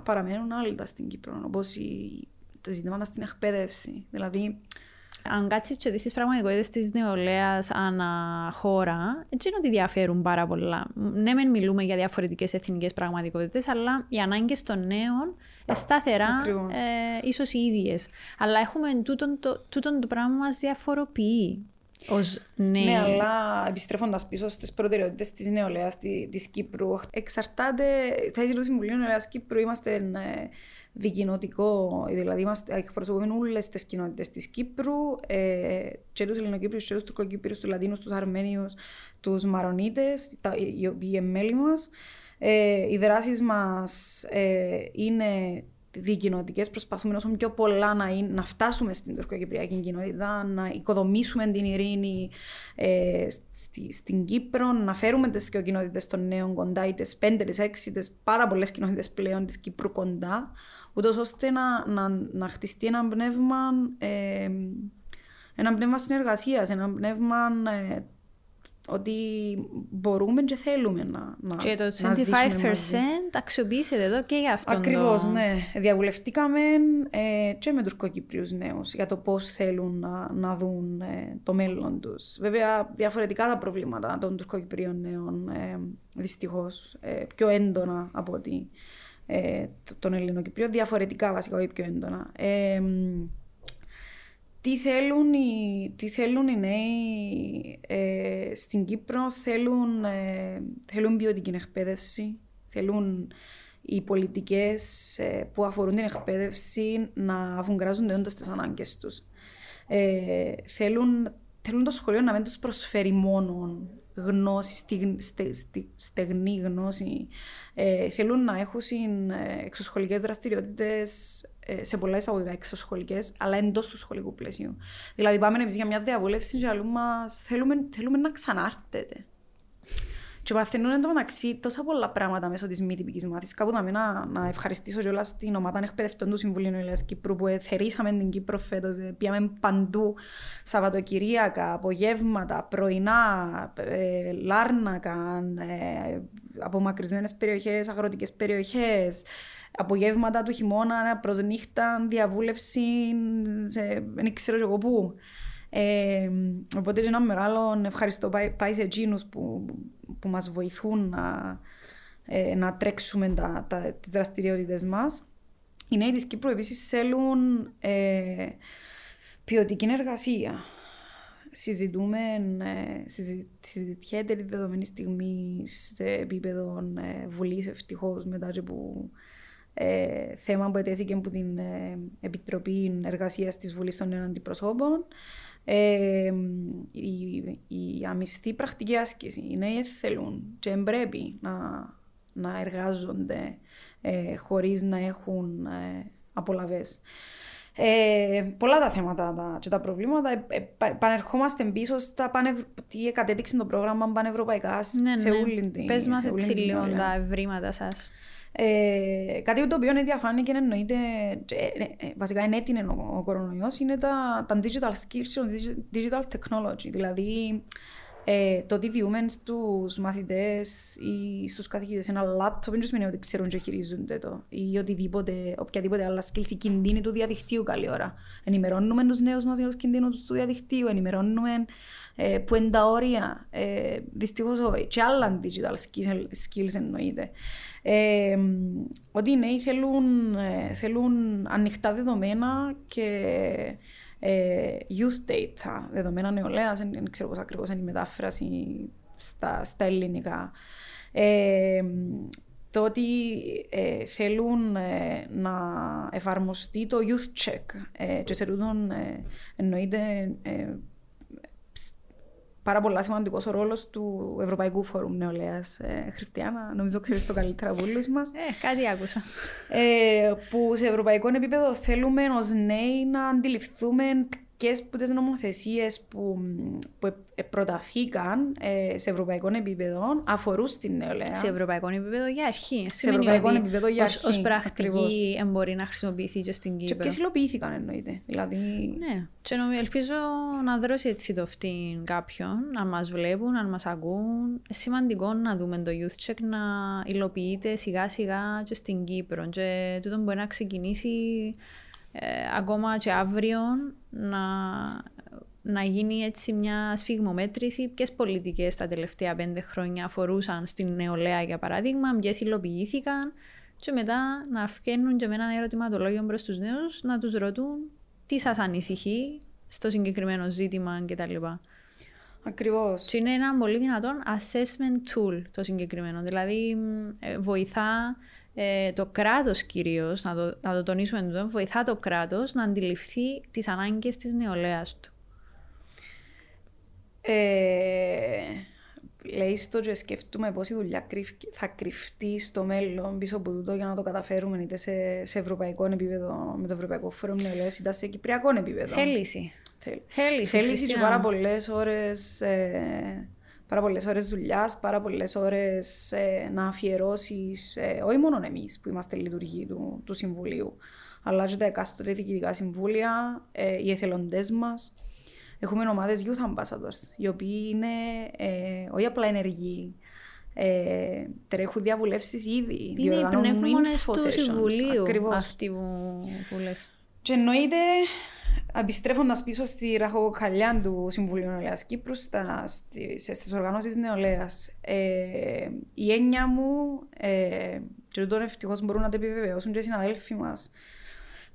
παραμένουν άλλα στην Κύπρο, όπως τα ζητήματα στην εκπαίδευση. Δηλαδή, αν κάτσεις και δεις τις πραγματικότητες της νεολαίας ανά χώρα, έτσι είναι ότι διαφέρουν πάρα πολλά. Ναι, μεν μιλούμε για διαφορετικές εθνικές πραγματικότητες, αλλά οι ανάγκες των νέων σταθερά ε, ίσως οι ίδιες. Αλλά έχουμε τούτον το, τούτον το πράγμα μας διαφοροποιεί. Ως ναι. ναι, αλλά επιστρέφοντας πίσω στις προτεραιότητες της νεολαίας τη Κύπρου, εξαρτάται. Θέσει του Συμβουλίου Νεολαίας Κύπρου είμαστε ε, δικοινοτικό, δηλαδή είμαστε, εκπροσωπούμε όλες τις κοινότητες της Κύπρου, ε, και του Ελληνοκύπριους, και του Τουρκοκύπριους, τους Λατίνους, τους Αρμένιους, τους Μαρονίτες, οι οποίοι είναι μέλη μας. Ε, οι δράσεις μας ε, είναι δικοινοτικές, προσπαθούμε όσο πιο πολλά να, είναι, να φτάσουμε στην τουρκοκυπριακή κοινότητα, να οικοδομήσουμε την ειρήνη ε, στη, στην Κύπρο, να φέρουμε τις κοινότητες των νέων κοντά, είτε πέντε, τις έξι, τις πάρα πολλές κοινότητες πλέον της Κύπρου κοντά, ούτως ώστε να, να, να χτιστεί ένα πνεύμα. Ε, ένα πνεύμα συνεργασίας, ένα πνεύμα ε, ότι μπορούμε και θέλουμε να, να Και το 25% αξιοποιήσετε εδώ και για αυτό. Ακριβώς, το... ναι. Διαβουλευτήκαμε ε, και με τουρκοκυπρίου νέους για το πώς θέλουν να, να δουν ε, το μέλλον τους. Βέβαια, διαφορετικά τα προβλήματα των τουρκοκυπρίων νέων, ε, δυστυχώς, ε, πιο έντονα από ότι ε, των Ελληνοκυπρίων. Διαφορετικά βασικά, όχι πιο έντονα. Ε, τι θέλουν οι, τι θέλουν οι νέοι ε, στην Κύπρο, θέλουν, ε, θέλουν ποιοτική εκπαίδευση, θέλουν οι πολιτικές ε, που αφορούν την εκπαίδευση να αφουγκράζονται όντως τις ανάγκες τους. Ε, θέλουν, θέλουν το σχολείο να μην τους προσφέρει μόνο γνώση, στε, στεγνή γνώση. θέλουν να έχουν εξωσχολικές δραστηριότητες ε, σε πολλά εισαγωγικά εξωσχολικές, αλλά εντός του σχολικού πλαισίου. Δηλαδή, πάμε εμείς για μια διαβούλευση και μας θέλουμε, θέλουμε να ξανάρθετε. Και παθαίνουν εν τω μεταξύ τόσα πολλά πράγματα μέσω της μη τυπικής μάθησης. Κάπου να, να, να ευχαριστήσω κιόλας την ομάδα εκπαιδευτών του Συμβουλίου Νεολαία Κύπρου που θερήσαμε την Κύπρο φέτος. Πήγαμε παντού Σαββατοκυριακά, απογεύματα, πρωινά, ε, Λάρνακα, ε, απομακρυσμένες περιοχές, αγροτικές περιοχές. Απογεύματα του χειμώνα προς νύχτα, διαβούλευση σε δεν ξέρω εγώ πού. Ε, οπότε ένα μεγάλο ευχαριστώ πάει, πάει σε εκείνους που, που μας βοηθούν να, ε, να τρέξουμε τα, τα, τις δραστηριότητες μας. Οι νέοι της Κύπρου επίσης θέλουν ε, ποιοτική εργασία. Συζητούμε, ε, συζητιέται τη δεδομένη στιγμή σε επίπεδο ε, Βουλής ευτυχώς μετά από ε, θέμα που ετέθηκε από την ε, Επιτροπή Εργασίας της Βουλής των Νέων Αντιπροσώπων. Ε, η, η αμυστή πρακτική άσκηση. Οι νέοι θέλουν και πρέπει να, να εργάζονται ε, χωρίς να έχουν ε, απολαβές. Ε, πολλά τα θέματα τα, και τα προβλήματα. Ε, ε, πανερχόμαστε πίσω στα πανε, τι κατέδειξε το πρόγραμμα πανευρωπαϊκά ναι, σε ναι. όλη την Πες μας έτσι λίγο τα ευρήματα σας. Ε, κάτι το οποίο διαφάνηκε εννοείται, ε, ε, βασικά είναι έτεινε ο, ο κορονοϊός, είναι τα, τα digital skills, digital technology. Δηλαδή, ε, το ότι διούμε στους μαθητές ή στους καθηγητές ένα λάπτοπ δεν σημαίνει ότι ξέρουν και χειρίζονται το ή οτιδήποτε, οποιαδήποτε άλλα skills, η κινδύνη του διαδικτύου καλή ώρα. Ενημερώνουμε τους νέους μας για τους κινδύνους του διαδικτύου, ενημερώνουμε ε, που είναι τα όρια, ε, δυστυχώς όχι, και άλλα digital skills εννοείται. Ε, ότι οι νέοι θέλουν, ε, θέλουν ανοιχτά δεδομένα και ε, youth data, δεδομένα νεολαίας, δεν ξέρω πώς ακριβώς είναι η μετάφραση στα, στα ελληνικά. Ε, το ότι ε, θέλουν ε, να εφαρμοστεί το youth check ε, και σε τούτον εννοείται πάρα πολύ σημαντικός ο ρόλος του Ευρωπαϊκού Φόρουμ Νεολαίας. Ε, Χριστιανά, νομίζω ξέρεις το καλύτερα από όλους μας. Ε, κάτι άκουσα. Ε, που σε ευρωπαϊκό επίπεδο θέλουμε ως νέοι να αντιληφθούμε ποιες από τι νομοθεσίες που, που προταθήκαν ε, σε ευρωπαϊκό επίπεδο αφορούν στην νεολαία; Σε ευρωπαϊκό επίπεδο για αρχή. Σε ευρωπαϊκό επίπεδο για αρχή. Ω πρακτική μπορεί να χρησιμοποιηθεί και στην Κύπρο. Και ποιες υλοποιήθηκαν εννοείται. Δηλαδή... Ναι. Και νομίζω, ελπίζω να δώσει έτσι το αυτήν κάποιον, να μας βλέπουν, να μας ακούν. Σημαντικό να δούμε το youth check να υλοποιείται σιγά σιγά και στην Κύπρο. Και τούτο μπορεί να ξεκινήσει ε, ακόμα και αύριο να, να γίνει έτσι μια σφιγμομέτρηση ποιες πολιτικές τα τελευταία πέντε χρόνια αφορούσαν στην νεολαία για παράδειγμα, ποιες υλοποιήθηκαν και μετά να φκαίνουν και με ένα ερωτηματολόγιο προ του νέους να τους ρωτούν τι σας ανησυχεί στο συγκεκριμένο ζήτημα κτλ. Ακριβώς. Και είναι ένα πολύ δυνατόν assessment tool το συγκεκριμένο. Δηλαδή ε, βοηθά ε, το κράτος κυρίως, να το, να το τονίσουμε εδώ, βοηθά το κράτος να αντιληφθεί τις ανάγκες της νεολαίας του. Ε, λέει το και σκεφτούμε η δουλειά θα κρυφτεί στο μέλλον πίσω από τούτο για να το καταφέρουμε είτε σε, σε ευρωπαϊκό επίπεδο με το Ευρωπαϊκό Φόρουμ Νεολαίας είτε σε κυπριακό επίπεδο. Θέληση. Θέληση. Θέληση και πάρα πολλές ώρες ε, πάρα πολλές ώρες δουλειάς, πάρα πολλές ώρες ε, να αφιερώσεις, ε, όχι μόνο εμείς που είμαστε λειτουργοί του, του Συμβουλίου, αλλά και τα εκάστοτε διοικητικά συμβούλια, ε, οι εθελοντές μας. Έχουμε ομάδες youth ambassadors, οι οποίοι είναι ε, όχι απλά ενεργοί, ε, τρέχουν διαβουλεύσεις ήδη, είναι οι πνεύμονες του Συμβουλίου Ακριβώς. αυτοί που, που λες. Και εννοείται Επιστρέφοντας πίσω στη ραχοκοκαλιά του Συμβουλίου Νεολαίας Κύπρου, στις οργανώσεις νεολαίας, ε, η έννοια μου, ε, και τώρα ευτυχώς μπορούν να το επιβεβαιώσουν και οι συναδέλφοι μας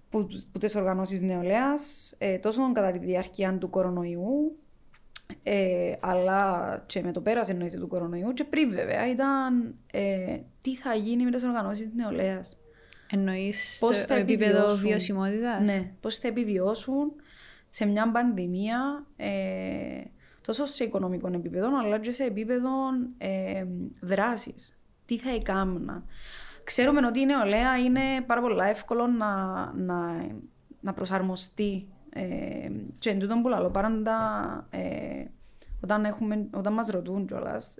που, που τις οργανώσεις νεολαίας, ε, τόσο κατά τη διάρκεια του κορονοϊού, ε, αλλά και με το πέρασε εννοείται του κορονοϊού, και πριν βέβαια, ήταν ε, τι θα γίνει με τις οργανώσεις νεολαίας. Εννοείς το επίπεδο βιωσιμότητας; Ναι, πώς θα επιβιώσουν σε μια πανδημία ε, τόσο σε οικονομικό επίπεδο, αλλά και σε επίπεδο ε, δράσης. Τι θα έκαναν. Ξέρουμε ότι η νεολαία είναι πάρα πολύ εύκολο να, να, να προσαρμοστεί. Ε, και εν τούτον που λέω, πάντα ε, όταν, έχουμε, όταν μας ρωτούν κιόλας,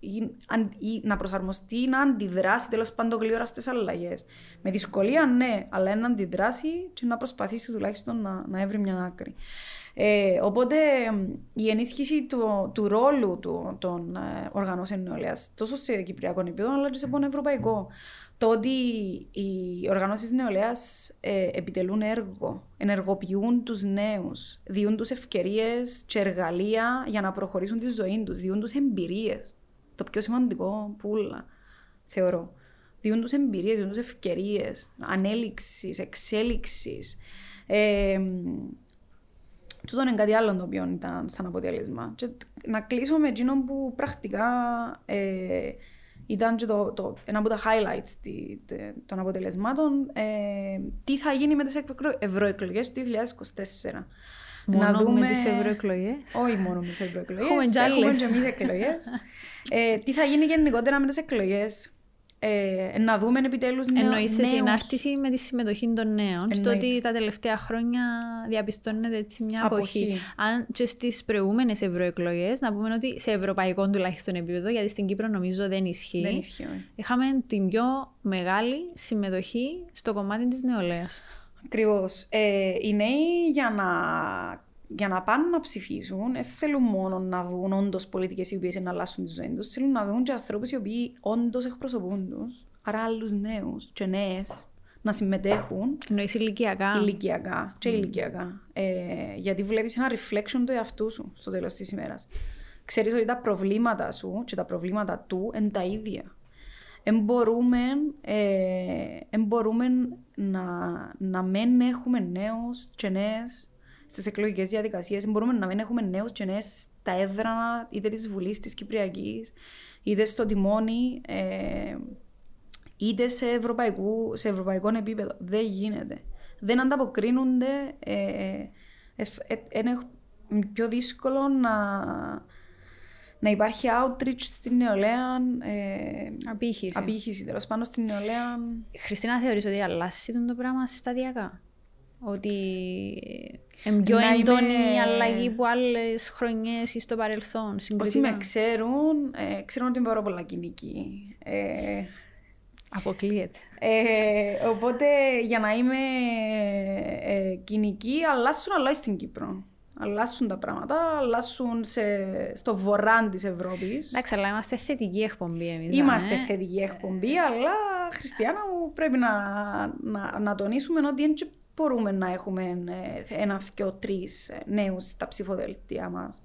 ή, ή, ή, να προσαρμοστεί, να αντιδράσει τέλος πάντων γλύωρα στις αλλαγές. Με δυσκολία ναι, αλλά να αντιδράσει και να προσπαθήσει τουλάχιστον να, να έβρει μια άκρη. Ε, οπότε η ενίσχυση του, του ρόλου του, των ε, οργανώσεων νεολαίας τόσο σε κυπριακό επίπεδο αλλά και σε πόνο ευρωπαϊκό. Το ότι οι οργανώσεις νεολαίας ε, επιτελούν έργο, ενεργοποιούν τους νέους, διούν τους ευκαιρίες και εργαλεία για να προχωρήσουν τη ζωή τους, διούν τους εμπειρίες. Το πιο σημαντικό πουλα, θεωρώ. Διούν τους εμπειρίες, διούν τους ευκαιρίες ανέλυξης, εξέλιξης. Ε, Τούτο είναι κάτι άλλο το οποίο ήταν σαν αποτέλεσμα. Και να κλείσω με εκείνο που πρακτικά ε, ήταν και το, το, ένα από τα highlights τη, τε, των αποτελεσμάτων. Ε, τι θα γίνει με τις ευρωεκλογές του 2024. Μόνο να δούμε... με τις ευρωεκλογές. Όχι μόνο με τις ευρωεκλογές. Έχουμε και εμείς εκλογές. ε, τι θα γίνει γενικότερα με τις εκλογές; Ε, να δούμε επιτέλους νέου. Εννοείς σε συνάρτηση με τη συμμετοχή των νέων. Στο ότι τα τελευταία χρόνια διαπιστώνεται έτσι μια αποχή. Αν και στις προηγούμενες ευρωεκλογές, να πούμε ότι σε ευρωπαϊκό τουλάχιστον επίπεδο, γιατί στην Κύπρο νομίζω δεν ισχύει. Δεν ισχύει. Είχαμε την πιο μεγάλη συμμετοχή στο κομμάτι της νεολαίας. Ακριβώς. Ε, οι νέοι για να για να πάνε να ψηφίσουν, δεν θέλουν μόνο να δουν όντως πολιτικές οι οποίες να αλλάσουν τη ζωή τους, θέλουν να δουν και ανθρώπους οι οποίοι όντως εκπροσωπούν τους, άρα άλλους νέους και νέες να συμμετέχουν. Εννοείς ηλικιακά. Ηλικιακά και mm. ηλικιακά. Ε, γιατί βλέπεις ένα reflection του εαυτού σου στο τέλος της ημέρας. Ξέρεις ότι τα προβλήματα σου και τα προβλήματα του είναι τα ίδια. Δεν μπορούμε, ε, μπορούμε να, να μην έχουμε νέους και νέες στις εκλογικές διαδικασίες. Μπορούμε να μην έχουμε νέους και νέες στα έδρανα είτε της Βουλής της Κυπριακής, είτε στο τιμόνι, ε, είτε σε, ευρωπαϊκό, σε ευρωπαϊκό επίπεδο. Δεν γίνεται. Δεν ανταποκρίνονται. Ε, ε, ε είναι πιο δύσκολο να, να υπάρχει outreach στην νεολαία. Ε, απήχηση. Απήχηση, τέλος πάντων στην νεολαία. Χριστίνα, θεωρείς ότι αλλάσει το πράγμα σταδιακά. Ότι είναι πιο έντονη η αλλαγή που άλλες χρονιές ή στο παρελθόν. Όσοι με ξέρουν, ε, ξέρουν ότι είμαι πάρα πολλά κοινική. Ε, Αποκλείεται. Ε, οπότε για να είμαι ε, κοινική, αλλάσουν αλλά στην Κύπρο. Αλλάσουν τα πράγματα, αλλάσουν σε, στο βορρά της Ευρώπης. Εντάξει, αλλά είμαστε θετική εκπομπή εμείς. Είμαστε ε. θετική εκπομπή, αλλά Χριστιανά μου πρέπει να, να, να τονίσουμε ότι είναι μπορούμε να έχουμε ε, ένα, δύο, τρεις ε, νέους στα ψηφοδέλτια μας.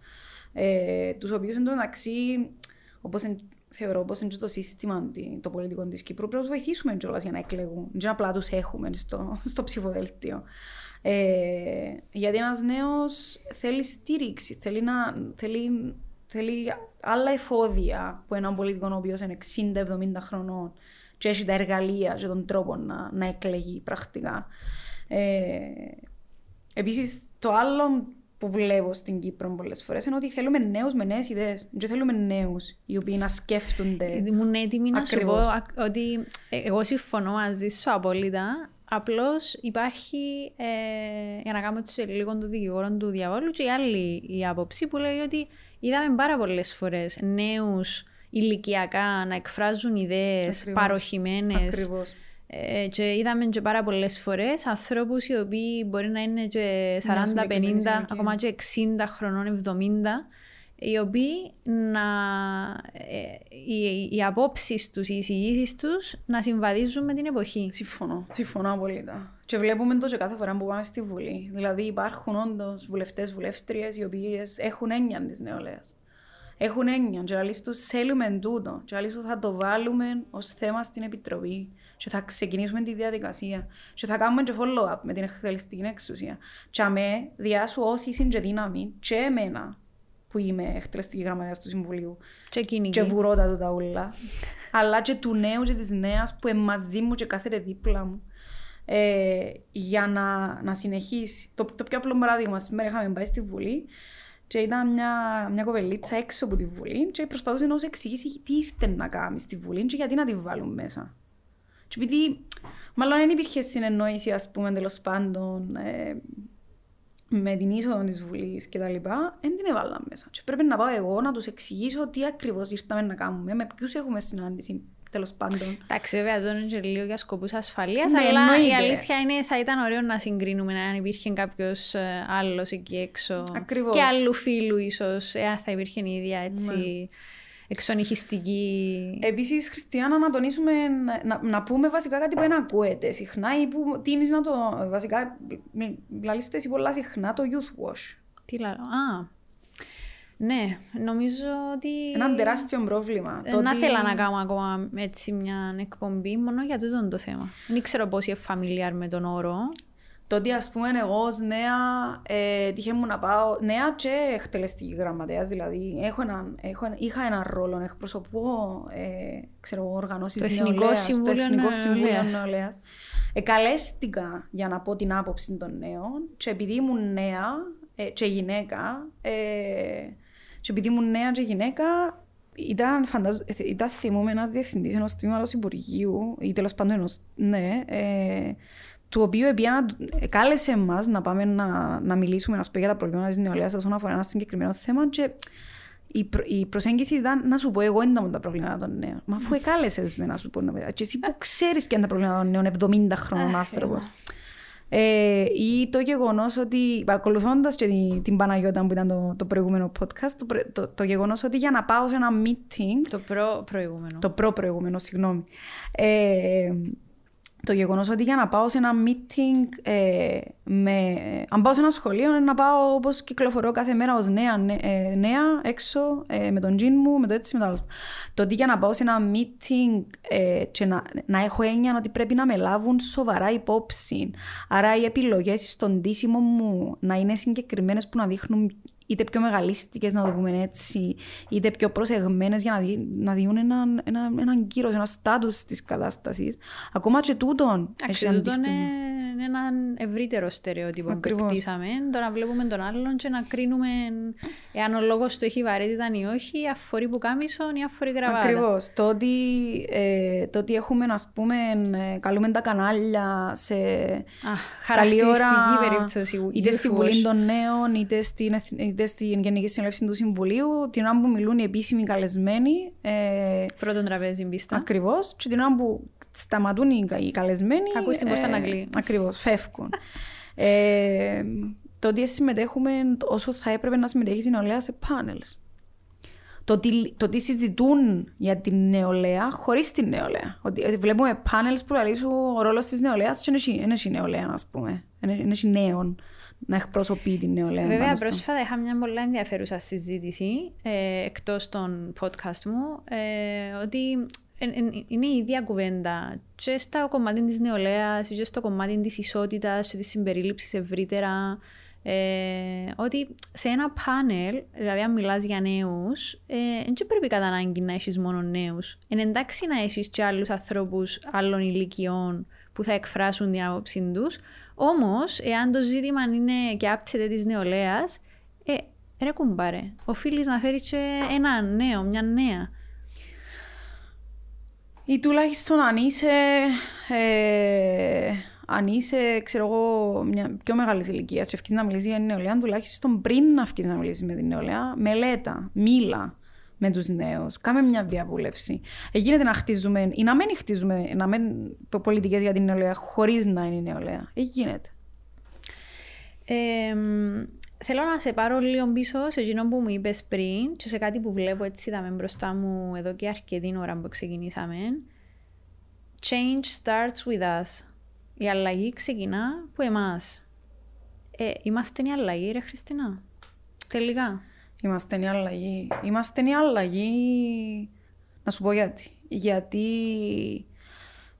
Ε, τους οποίους εντωμεταξύ, όπως θεωρώ, όπως είναι το σύστημα το πολιτικό της Κύπρου, πρέπει να βοηθήσουμε κιόλας για να εκλεγούν. Δεν απλά τους έχουμε στο, στο ψηφοδέλτιο. Ε, γιατί ένας νέος θέλει στήριξη, θέλει, να, θέλει, θέλει άλλα εφόδια από έναν πολιτικό ο οποίος είναι 60-70 χρονών και έχει τα εργαλεία και τον τρόπο να, να εκλεγεί πρακτικά. Ε, Επίσης, το άλλο που βλέπω στην Κύπρο πολλές φορές είναι ότι θέλουμε νέους με νέες ιδέες. Δεν θέλουμε νέους οι οποίοι να σκέφτονται. Ήμουν έτοιμη να σου πω ότι ε, εγώ συμφωνώ μαζί σου απόλυτα. Απλώς υπάρχει, ε, για να κάνουμε σε λίγο το δικηγόρο του διαβόλου, και η άλλη η άποψη που λέει ότι είδαμε πάρα πολλές φορές νέους ηλικιακά να εκφράζουν ιδέες παροχημένες. Ε, και είδαμε και πάρα πολλές φορές ανθρώπους οι οποίοι μπορεί να είναι και 40, 50, ακόμα και 60 χρονών, 70, οι οποίοι να, ε, οι, οι απόψεις τους, οι εισηγήσεις τους να συμβαδίζουν με την εποχή. Συμφωνώ. Συμφωνώ απολύτως. Και βλέπουμε το και κάθε φορά που πάμε στη Βουλή. Δηλαδή υπάρχουν όντως βουλευτές, βουλεύτριες οι οποίες έχουν έννοια της νεολαίας. Έχουν έννοια. Και του θέλουμε τούτο. Και θα το βάλουμε ως θέμα στην Επιτροπή και θα ξεκινήσουμε τη διαδικασία και θα κάνουμε και follow-up με την εκτελεστική εξουσία. Και αμέ, διάσου όθηση και δύναμη και εμένα που είμαι εκτελεστική γραμματέας του Συμβουλίου και, και βουρώτα του τα ούλα, αλλά και του νέου και της νέας που είναι μαζί μου και κάθεται δίπλα μου ε, για να, να συνεχίσει. Το, το πιο απλό παράδειγμα, σήμερα είχαμε πάει στη Βουλή και ήταν μια, μια κοπελίτσα έξω από τη Βουλή και προσπαθούσε να σου εξηγήσει τι ήρθε να κάνει στη Βουλή και γιατί να τη βάλουν μέσα. Και επειδή μάλλον δεν υπήρχε συνεννόηση, ας πούμε, τέλος πάντων, ε, με την είσοδο της Βουλής και τα λοιπά, δεν την έβαλα μέσα. Και πρέπει να πάω εγώ να τους εξηγήσω τι ακριβώς ήρθαμε να κάνουμε, με ποιους έχουμε συνάντηση, τέλος πάντων. Εντάξει, βέβαια, εδώ είναι και λίγο για σκοπούς ασφαλείας, Ναι, αλλά εννοείται. η αλήθεια είναι θα ήταν ωραίο να συγκρίνουμε αν υπήρχε κάποιος άλλος εκεί έξω. Ακριβώς. Και άλλου φίλου, ίσως, εάν θα υπήρχε η ίδια έτσι. Ναι. Εξονυχιστική. Επίσης, Χριστιανά, να τονίσουμε, να, να πούμε βασικά κάτι που δεν ακούεται συχνά ή που τίνει να το. Βασικά, λαλίστες εσύ πολλά συχνά το youth wash. Τι λέω. Α. Ναι, νομίζω ότι. Ένα τεράστιο πρόβλημα. Ε, Το Να ότι- θέλω να κάνω ακόμα έτσι μια εκπομπή μόνο για τούτο το θέμα. Δεν ξέρω πώς είναι familiar με τον όρο. Το ότι ας πούμε εγώ ως νέα ε, τύχε μου να πάω, νέα και εκτελεστική γραμματέας δηλαδή, έχω έναν, έχω, ένα- είχα έναν ρόλο να εκπροσωπώ ε, ξέρω, εγώ, οργανώσεις Το Εθνικό νεολαίας, Συμβούλιο το Εθνικό Συμβούλιο Νεολαίας. Νεολαίας. Εκαλέστηκα για να πω την άποψη των νέων και επειδή ήμουν νέα ε, και γυναίκα, ε, και επειδή ήμουν νέα και γυναίκα, ήταν, φαντάζω, ε, ήταν θυμούμαι ένας διευθυντής ενός τμήματος Υπουργείου ή τέλος πάντων ενός, ναι, ε, του οποίου επία, κάλεσε εμάς να πάμε να, να μιλήσουμε ας πούμε, για τα προβλήματα της νεολαίας όσον αφορά ένα συγκεκριμένο θέμα και η, προ, η προσέγγιση ήταν να σου πω εγώ είναι τα προβλήματα των νέων. Μα αφού εκάλεσες με να σου πω να πει. Και εσύ που ξέρεις ποια είναι τα προβλήματα των νέων 70 χρόνων Αχ, άνθρωπος. Ε, ή το γεγονός ότι, παρακολουθώντα και την, την Παναγιώτα που ήταν το, το προηγούμενο podcast, το, πρε- το, το γεγονός ότι για να πάω σε ένα meeting Το προ προηγούμενο. το προ-προηγούμενο, συγγνώμη. Ε, το γεγονός ότι για να πάω σε ένα meeting, ε, με, αν πάω σε ένα σχολείο, είναι να πάω όπως κυκλοφορώ κάθε μέρα ως νέα, νε- ε, νέα έξω, ε, με τον τζιν μου, με το έτσι, με το άλλο. Το ότι για να πάω σε ένα meeting ε, και να, να έχω έννοια ότι πρέπει να με λάβουν σοβαρά υπόψη. Άρα οι επιλογές στον τίσιμο μου να είναι συγκεκριμένες που να δείχνουν είτε πιο μεγαλίστικε, να το πούμε έτσι, είτε πιο προσεγμένες για να, δι, να διούν έναν, ένα, έναν κύρο, ένα στάτους της κατάστασης. Ακόμα και τούτον έχει Εντάξει, τούτο αντίκτυπο. είναι ένα ευρύτερο στερεότυπο που Ακριβώς. εκτίσαμε. Το να βλέπουμε τον άλλον και να κρίνουμε εάν ο λόγος του έχει βαρύτητα ή όχι, αφορεί που κάμισον ή αφορεί γραβάτα. Ακριβώς. Το, ότι, ε, το ότι έχουμε, να πούμε, ε, καλούμε τα κανάλια σε Αχ, καλή χαρακτηριστική ώρα, περίπτωση. είτε youth στη wash. Βουλή των Νέων, είτε στην, Εθ- είτε στην Γενική Συνέλευση του Συμβουλίου, την ώρα που μιλούν οι επίσημοι καλεσμένοι, ε, Πρώτον τραπέζι πίστα. Ακριβώς. Και την ώρα που σταματούν οι, οι καλεσμένοι. Θα ακούς την Κώστα να κλεί. Ακριβώς, φεύγουν. ε, το ότι συμμετέχουμε όσο θα έπρεπε να συμμετέχει η νεολαία σε πάνελς. Το ότι, το ότι συζητούν για την νεολαία χωρίς την νεολαία. Ότι ε, βλέπουμε πάνελς που λέει σου ο ρόλος της νεολαίας και δεν έχει νεολαία, ας πούμε. Δεν έχει νέων να εκπροσωπεί την νεολαία. Βέβαια, πάνω στο. πρόσφατα είχα μια πολύ ενδιαφέρουσα συζήτηση ε, εκτός των podcast μου ε, ότι εν- εν- είναι η ίδια κουβέντα και στο κομμάτι της νεολαίας και στο κομμάτι της ισότητας και της συμπερίληψης ευρύτερα ε, ότι σε ένα πάνελ, δηλαδή αν μιλάς για νέους, ε, δεν πρέπει κατά ανάγκη να έχεις μόνο νέους. Είναι εντάξει να έχεις και άλλους ανθρώπους άλλων ηλικιών που θα εκφράσουν την άποψή τους, όμως εάν το ζήτημα είναι και άπτεται της νεολαίας, ε, ρε κουμπάρε, οφείλεις να φέρεις και ένα νέο, μια νέα. Ή τουλάχιστον αν είσαι, ε, αν είσαι, ξέρω εγώ, μια πιο μεγάλης ηλικίας και ευκείς να μιλήσεις για την νεολαία, τουλάχιστον πριν να ευκείς να μιλήσεις με την νεολαία, μελέτα, μίλα με τους νέους, κάμε μια διαβούλευση. Ε, γίνεται να χτίζουμε, ή να μην χτίζουμε, να μην πολιτικές για την νεολαία χωρίς να είναι η νεολαία. Ε, γίνεται. Ε, θέλω να σε πάρω λίγο πίσω σε εκείνο που μου είπες πριν και σε κάτι που βλέπω έτσι είδαμε μπροστά μου εδώ και αρκετή ώρα που ξεκινήσαμε. Change starts with us. Η αλλαγή ξεκινά από εμάς. Ε, είμαστε η αλλαγή ρε Χριστίνα. Τελικά. Είμαστε η αλλαγή. Είμαστε η αλλαγή. Να σου πω γιατί. Γιατί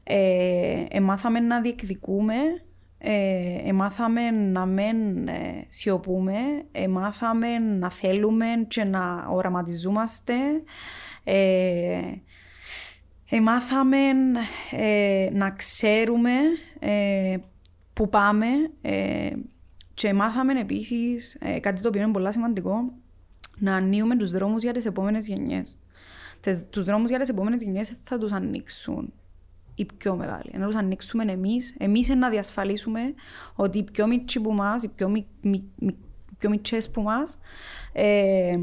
ε, εμάθαμε να διεκδικούμε, ε, εμάθαμε να μην ε, σιωπούμε, εμάθαμε να θέλουμε και να οραματιζόμαστε. Ε, εμάθαμε ε, να ξέρουμε ε, που πάμε ε, και μάθαμε επίσης ε, κάτι το οποίο είναι πολύ σημαντικό να ανοίγουμε τους δρόμους για τις επόμενες γενιές. Τις, τους δρόμους για τις επόμενες γενιές θα τους ανοίξουν η πιο μεγάλη. Να τους ανοίξουμε εμείς, εμείς να διασφαλίσουμε ότι οι πιο μικροί που μας, οι πιο, μι, μι, μι, πιο μικρές που μας, ε,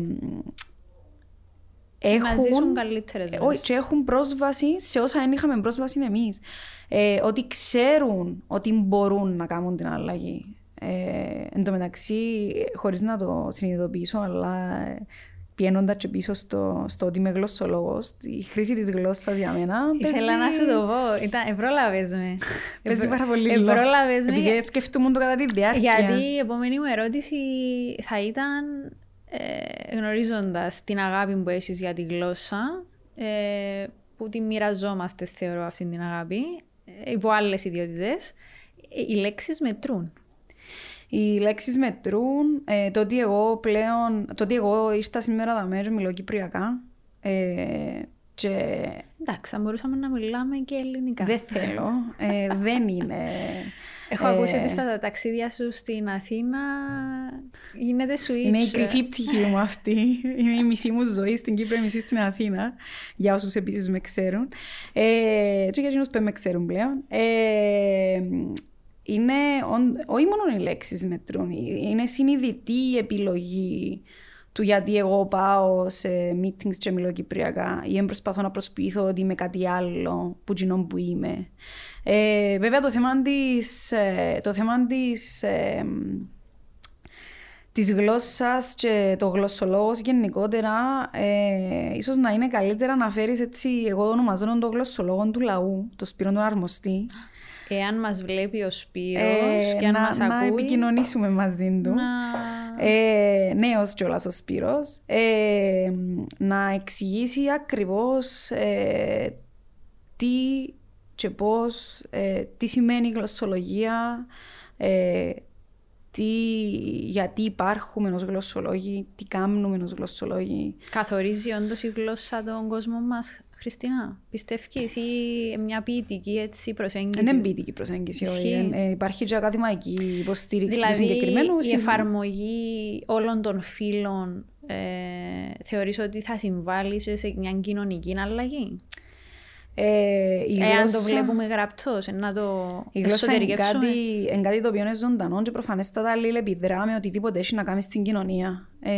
έχουν, να ζήσουν καλύτερες όχι, και έχουν πρόσβαση σε όσα δεν είχαμε πρόσβαση εμείς. Ε, ότι ξέρουν ότι μπορούν να κάνουν την αλλαγή. Ε, εν τω μεταξύ, χωρίς να το συνειδητοποιήσω, αλλά πιένοντας και πίσω στο, στο ότι είμαι γλωσσολόγος, η χρήση της γλώσσας για μένα. Ήθελα να σου το πω. Ήταν, ευρόλαβε με. Παίζει πάρα πολύ Ευρόλαβε με. Επειδή σκεφτούμε το κατά τη διάρκεια. Γιατί η επόμενη μου ερώτηση θα ήταν ε, γνωρίζοντας την αγάπη που έχεις για τη γλώσσα, ε, που τη μοιραζόμαστε, θεωρώ, αυτή την αγάπη, ε, υπό άλλες ιδιότητες, ε, οι λέξεις μετρούν. Οι λέξεις μετρούν. Ε, το, ότι εγώ πλέον, το ότι εγώ ήρθα σήμερα τα μέρη, μιλώ κυπριακά. Ε, και... Εντάξει, θα μπορούσαμε να μιλάμε και ελληνικά. Δεν θέλω. Ε, δεν είναι... Έχω ε, ακούσει ότι στα ταξίδια σου στην Αθήνα γίνεται switch. Είναι η κρυφή ψυχή μου αυτή. Είναι η μισή μου ζωή στην Κύπρο, η μισή στην Αθήνα. Για όσους επίσης με ξέρουν. Ε, και για εκείνους που με ξέρουν πλέον. Ε, είναι όχι μόνο οι λέξεις μετρούν, είναι συνειδητή η επιλογή του γιατί εγώ πάω σε meetings και μιλώ κυπριακά ή προσπαθώ να προσποιηθώ ότι είμαι κάτι άλλο που κοινό που είμαι. Ε, βέβαια το θέμα της, ε, το θέμα της, ε, της γλώσσας και το γλωσσολόγος γενικότερα ε, ίσως να είναι καλύτερα να φέρεις έτσι εγώ ονομαζόνω το γλωσσολόγο του λαού, το Σπύρο τον Αρμοστή Εάν μας βλέπει ο Σπύρος ε, και αν να, μας ακούει... Να επικοινωνήσουμε μαζί του. Να... Ε, νέος κιόλας ο Σπύρος. Ε, να εξηγήσει ακριβώς ε, τι και πώς, ε, τι σημαίνει η γλωσσολογία, ε, τι, γιατί υπάρχουμε ως γλωσσολόγοι, τι κάνουμε ως γλωσσολόγοι. Καθορίζει όντως η γλώσσα τον κόσμο μας Χριστίνα, πιστεύεις ή μια ποιητική έτσι, προσέγγιση; Δεν είναι ποιητική προσέγγιση, όχι. Ε, υπάρχει και ακαδημαϊκή υποστήριξη δηλαδή, του συγκεκριμένου. η εφαρμογή όλων των φύλων ε, θεωρείς ότι θα συμβάλλει σε μια κοινωνική αλλαγή; Ε, η Εάν γλώσσα... το βλέπουμε γραπτός, να το η γλώσσα είναι κάτι, είναι κάτι το οποίο είναι ζωντανό και προφανέστατα αλληλεπιδρά με οτιδήποτε έχει να κάνει στην κοινωνία. Ε,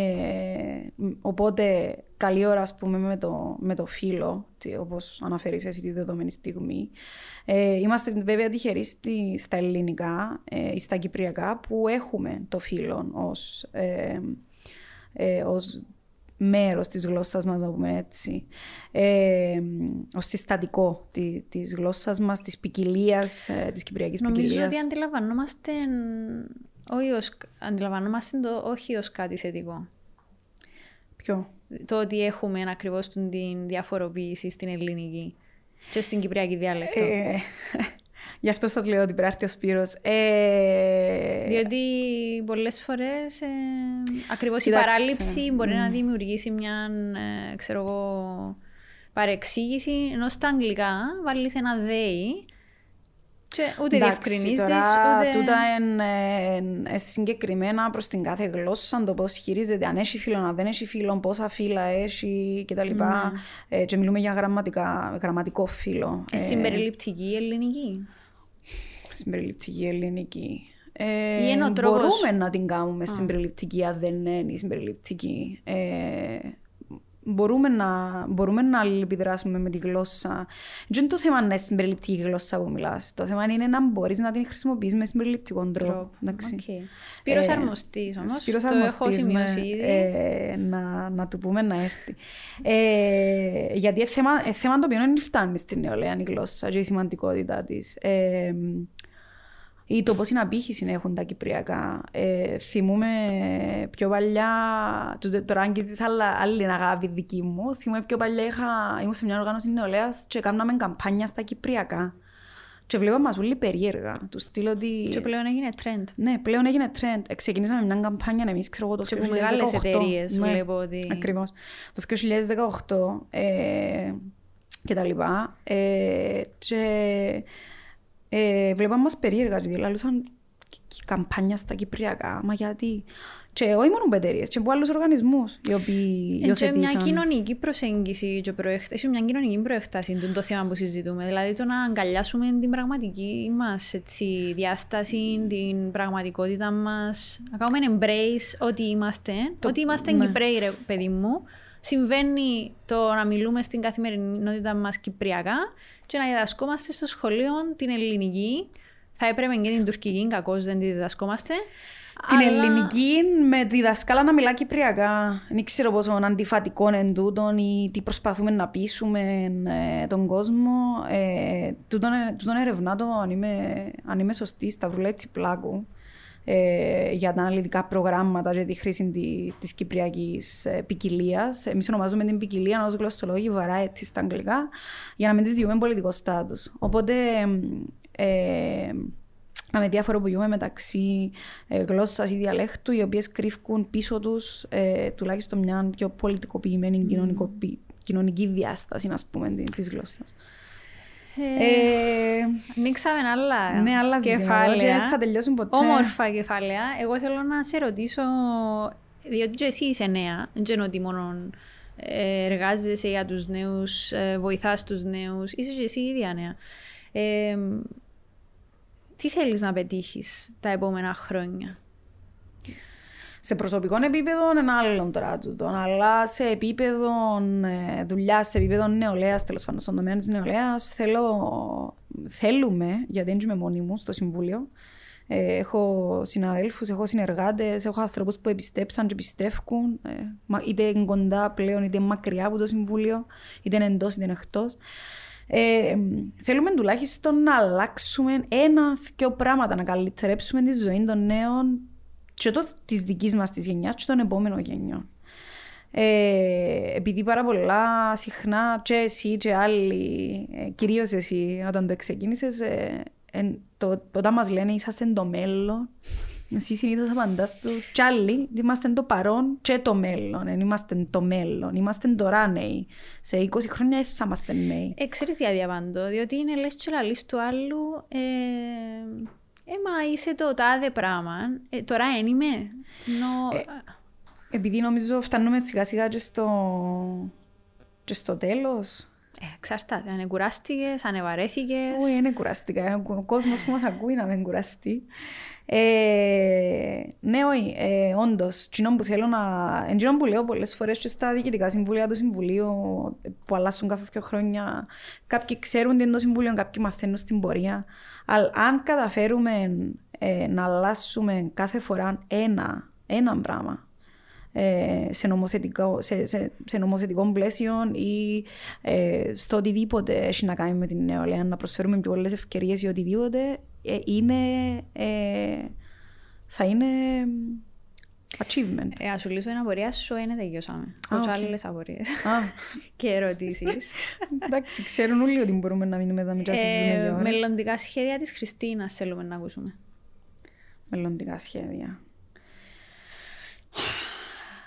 οπότε, καλή ώρα ας πούμε, με το, με το φύλλο, όπως αναφέρεις εσύ τη δεδομένη στιγμή. Ε, είμαστε βέβαια τυχεροί στη, στα ελληνικά ε, ή στα κυπριακά που έχουμε το φύλλο ως, ε, ε, ως μέρος της γλώσσας μας, να πούμε έτσι, ε, ως συστατικό τη, της γλώσσας μας, της ποικιλίας, ε, της κυπριακής ποικιλίας. Νομίζω ότι αντιλαμβανόμαστε, όχι ως, αντιλαμβανόμαστε το όχι ως κάτι θετικό. Ποιο; Το ότι έχουμε ακριβώς την διαφοροποίηση στην ελληνική και στην κυπριακή διάλεκτο. Ε, Γι' αυτό σας λέω ότι πρέπει ο Σπύρος. Ε... Διότι πολλές φορές ε, ακριβώς η παράληψη μπορεί να δημιουργήσει μια ε, ξέρω εγώ, παρεξήγηση. Ενώ στα αγγλικά βάλεις ένα ΔΕΗ και ούτε διευκρινίζεις. Τώρα, ούτε... τούτα είναι συγκεκριμένα προς την κάθε γλώσσα, το πώς χειρίζεται, αν έχει φίλο, αν δεν έχει φίλο, πόσα φύλλα έχει κτλ. Mm. Ε, και μιλούμε για γραμματικά, γραμματικό φύλλο. Ε, συμπεριληπτική ελληνική; Συμπεριληπτική ελληνική. Ε, μπορούμε να την κάνουμε oh. συμπεριληπτική, αν δεν είναι συμπεριληπτική. Ε, μπορούμε να, μπορούμε να αλληλεπιδράσουμε με τη γλώσσα. Δεν είναι το θέμα να είναι συμπεριληπτική γλώσσα που μιλάς. Το θέμα είναι να μπορείς να την χρησιμοποιείς με συμπεριληπτικό τρόπο. Okay. Σπύρος ε, Αρμοστής όμως, Σπύρος το αρμοστής, έχω σημειώσει ναι, ήδη. Ε, να, να του πούμε να έρθει. Ε, γιατί είναι θέμα, ε, θέμα το οποίο δεν φτάνει στην νεολαία η γλώσσα και η σημαντικότητά της. Ε, ή το πώς είναι απήχηση έχουν τα κυπριακά. Ε, θυμούμε πιο παλιά, τώρα αγγίζεις άλλα, άλλη αγάπη δική μου, θυμούμε πιο παλιά είχα, ήμουν σε μια οργάνωση νεολαίας και κάναμε καμπάνια στα κυπριακά. Και βλέπαμε μας όλοι περίεργα. Του στείλω ότι... Και πλέον έγινε trend. Ναι, πλέον έγινε trend. Ε, ξεκινήσαμε μια καμπάνια εμείς, ξέρω εγώ, το 2018. Και από μεγάλες εταιρείες ναι, βλέπω ότι... Ακριβώς. Το 2018 ε, και τα λοιπά. Ε, και ε, βλέπαμε μας περίεργα, δηλαδή λαλούσαν καμπάνια στα Κυπριακά, μα γιατί. Και όχι μόνο από εταιρείες, και από άλλους οργανισμούς οι οποίοι υιοθετήσαν. Είναι μια κοινωνική προσέγγιση και προέκταση, μια κοινωνική προέκταση το θέμα που συζητούμε. Δηλαδή το να αγκαλιάσουμε την πραγματική μας έτσι, διάσταση, την πραγματικότητα μας, να κάνουμε embrace ότι είμαστε, το... ότι είμαστε ναι. Κυπρέοι ρε παιδί μου. Συμβαίνει το να μιλούμε στην καθημερινότητα μας κυπριακά και να διδασκόμαστε στο σχολείο την ελληνική. Θα έπρεπε και την τουρκική, κακώς δεν τη διδασκόμαστε. Την αλλά... ελληνική με τη δασκάλα να μιλά κυπριακά. Δεν ξέρω πόσο αντιφατικό είναι τούτο ή τι προσπαθούμε να πείσουμε ε, τον κόσμο. Ε, τούτον, τούτον ερευνά το αν είμαι, αν είμαι σωστή, σταυρούλα έτσι πλάκου. Ε, για τα αναλυτικά προγράμματα για τη χρήση τη της κυπριακής ε, ποικιλίας. Εμείς ονομάζουμε την ποικιλία ως γλωσσολόγοι variety στα αγγλικά για να μην της διούμε πολιτικό στάτους. Οπότε ε, να με διαφοροποιούμε μεταξύ ε, γλώσσας ή διαλέκτου, οι οποίες κρύφουν πίσω τους ε, τουλάχιστον μια πιο πολιτικοποιημένη mm. κοινωνική διάσταση, ας πούμε, της γλώσσας. Ε, ε, ανοίξαμε άλλα ναι, άλλα κεφάλαια. θα τελειώσουν ποτέ. Όμορφα κεφάλαια. Εγώ θέλω να σε ρωτήσω, διότι και εσύ είσαι νέα, δεν είναι ότι μόνο ε, εργάζεσαι για τους νέους, βοηθάς τους νέους, είσαι και εσύ ίδια νέα. Ε, τι θέλεις να πετύχεις τα επόμενα χρόνια; Σε προσωπικό επίπεδο είναι άλλο τώρα τούτο, αλλά σε επίπεδο ε, δουλειάς, σε επίπεδο νεολαίας, τέλος πάντων στον τομέα της νεολαίας, θέλουμε, γιατί δεν είμαι μόνη μου στο Συμβούλιο, ε, έχω συναδέλφους, έχω συνεργάτες, έχω ανθρώπους που επιστέψαν και πιστεύουν, ε, είτε κοντά πλέον, είτε μακριά από το Συμβούλιο, είτε είναι εντός είτε εκτός. Ε, θέλουμε τουλάχιστον να αλλάξουμε ένα-δυο πράγματα, να καλυτερέψουμε τη ζωή των νέων και το της δικής μας της γενιάς και των επόμενων γενιών. Ε, επειδή πάρα πολλά συχνά και εσύ και άλλοι, ε, κυρίως εσύ όταν το ξεκίνησες, ε, ε, το, όταν μας λένε είσαστε το μέλλον, εσύ συνήθως απαντάς στου κι άλλοι, είμαστε το παρόν και το μέλλον. Δεν είμαστε το μέλλον. Είμαστε τώρα νέοι. Σε 20 χρόνια δεν θα είμαστε νέοι. Ε, ξέρεις γιατί απαντώ, διότι είναι λες και λαλείς του άλλου ε, ε, μα είσαι το τάδε πράγμα. Ε, τώρα δεν είμαι. Νο... Ε, επειδή νομίζω φτάνουμε σιγά σιγά και στο, και στο τέλος. Ε, εξαρτάται. Αν κουράστηκες, αν ευαρέθηκε. Όχι, δεν κουράστηκα. Ο κόσμος που μας ακούει να μην κουραστεί. Ε, ναι, όχι, ε, όντως. Κοινό που θέλω να. Εντζήνο που λέω πολλές φορές και στα διοικητικά συμβούλια του Συμβουλίου που αλλάσουν κάθε δύο χρόνια. Κάποιοι ξέρουν τι είναι το Συμβούλιο, κάποιοι μαθαίνουν στην πορεία. Αλλά αν καταφέρουμε ε, να αλλάσουμε κάθε φορά ένα, ένα πράγμα ε, σε, νομοθετικό, σε, σε, σε νομοθετικό πλαίσιο ή ε, στο οτιδήποτε έχει να κάνει με την νεολαία, να προσφέρουμε πιο πολλές ευκαιρίες ή οτιδήποτε, ε, είναι, ε, θα είναι achievement. Ε, ας σου λύσω την απορία σου, είναι τελειώσαμε. Έχω okay. άλλες απορίες και ερωτήσεις. Εντάξει, ξέρουν όλοι ότι μπορούμε να μείνουμε εδώ μετά ε, Μελλοντικά σχέδια της Χριστίνας θέλουμε να ακούσουμε. Μελλοντικά σχέδια.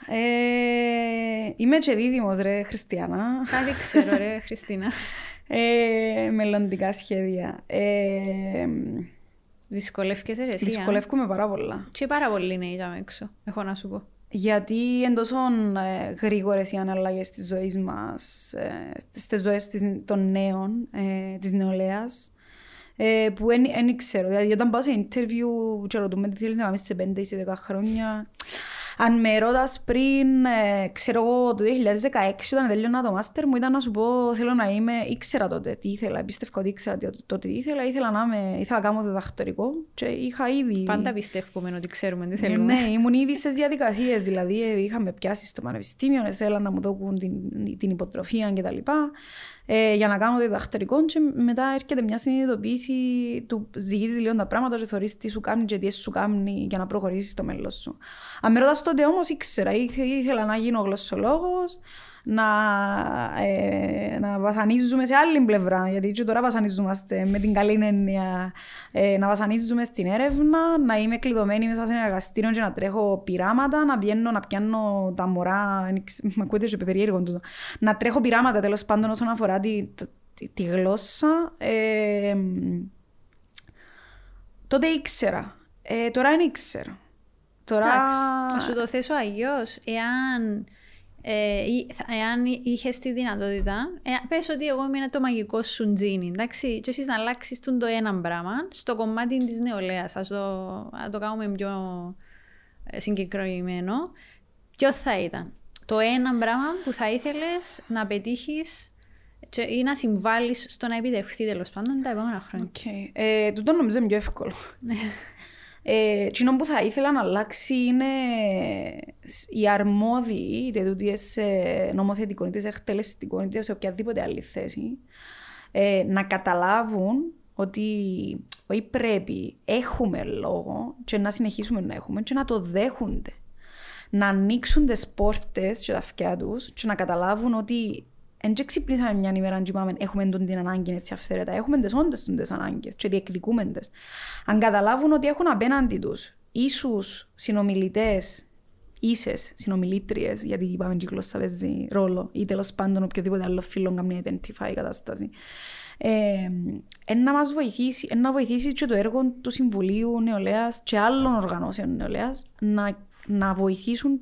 Ε, είμαι και δίδυμος ρε Χριστιανά. Κάτι ξέρω ρε Χριστίνα. Ε, μελλοντικά σχέδια. Ε, Δυσκολεύκεσαι ρε εσύ. Δυσκολεύκομαι πάρα πολλά. Και πάρα πολύ είναι για έξω, έχω να σου πω. Γιατί είναι τόσο ε, γρήγορες οι αναλλαγές της ζωής μας, ε, στις ζωές των νέων, ε, της νεολαίας, ε, που δεν ξέρω. Δηλαδή, όταν πάω σε interview και ρωτούμε τι θέλεις να κάνεις σε 5 ή σε 10 χρόνια, αν με ρωτάς πριν, ε, ξέρω εγώ, το 2016 όταν τελειώνα το μάστερ μου ήταν να σου πω θέλω να είμαι, ήξερα τότε τι ήθελα, πίστευα ότι ήξερα τότε τι ήθελα, ήθελα να, είμαι, ήθελα να κάνω διδακτορικό και είχα ήδη... Πάντα πιστεύουμε ότι ξέρουμε τι θέλουμε. Ναι, ήμουν ήδη στις διαδικασίες. δηλαδή ε, είχαμε πιάσει στο πανεπιστήμιο, ήθελα να μου δώσουν την, την υποτροφία κτλ ε, για να κάνω το διδακτορικό και μετά έρχεται μια συνειδητοποίηση του ζυγίζεις λίγο τα πράγματα και θεωρείς τι σου κάνει και τι σου κάνει για να προχωρήσεις στο μέλλον σου. Αν με ρωτάς τότε όμως ήξερα, ήθελα να γίνω γλωσσολόγος, να, ε, να βασανίζουμε σε άλλη πλευρά. Γιατί και τώρα βασανίζομαστε με την καλή έννοια. Ε, να βασανίζουμε στην έρευνα, να είμαι κλειδωμένη μέσα σε ένα εργαστήριο και να τρέχω πειράματα, να πιένω, να πιάνω τα μωρά. Με ακούτε και περίεργο τούτο. Να τρέχω πειράματα τέλος πάντων όσον αφορά τη, τη, τη γλώσσα. Ε, τότε ήξερα. Ε, τώρα δεν ήξερα. Τώρα... Να σου το θέσω αλλιώς. Εάν, ε, εάν είχες τη δυνατότητα, ε, πες ότι εγώ είμαι το μαγικό σου τζίνι, εντάξει, και εσείς να αλλάξεις το ένα πράγμα στο κομμάτι της νεολαίας, ας το, ας το κάνουμε πιο ε, συγκεκριμένο, ποιο θα ήταν; Το ένα πράγμα που θα ήθελες να πετύχεις ή να συμβάλλεις στο να επιτευχθεί τέλος πάντων τα επόμενα χρόνια. Okay. Ε, τούτο νομίζω είναι πιο εύκολο. Ναι. Ε, που θα ήθελα να αλλάξει είναι οι αρμόδιοι, είτε τούτοι σε νομοθετικό, είτε σε εκτελεστικό, είτε σε οποιαδήποτε άλλη θέση, ε, να καταλάβουν ότι όχι πρέπει, έχουμε λόγο και να συνεχίσουμε να έχουμε και να το δέχονται. Να ανοίξουν τις πόρτες και τα αυτιά τους και να καταλάβουν ότι δεν ξυπνήσαμε μια ημέρα και είπαμε έχουμε τον την ανάγκη έτσι αυθαίρετα. Έχουμε τις όντες των τις ανάγκες και διεκδικούμε τις. Αν καταλάβουν ότι έχουν απέναντι τους ίσους συνομιλητές, ίσες συνομιλήτριες, γιατί είπαμε και η γλώσσα παίζει ρόλο ή τέλος πάντων οποιοδήποτε άλλο φίλο κάνει identify η κατάσταση. Ε, να μας βοηθήσει, να βοηθήσει και το έργο του Συμβουλίου Νεολαίας και άλλων οργανώσεων νεολαίας να, να βοηθήσουν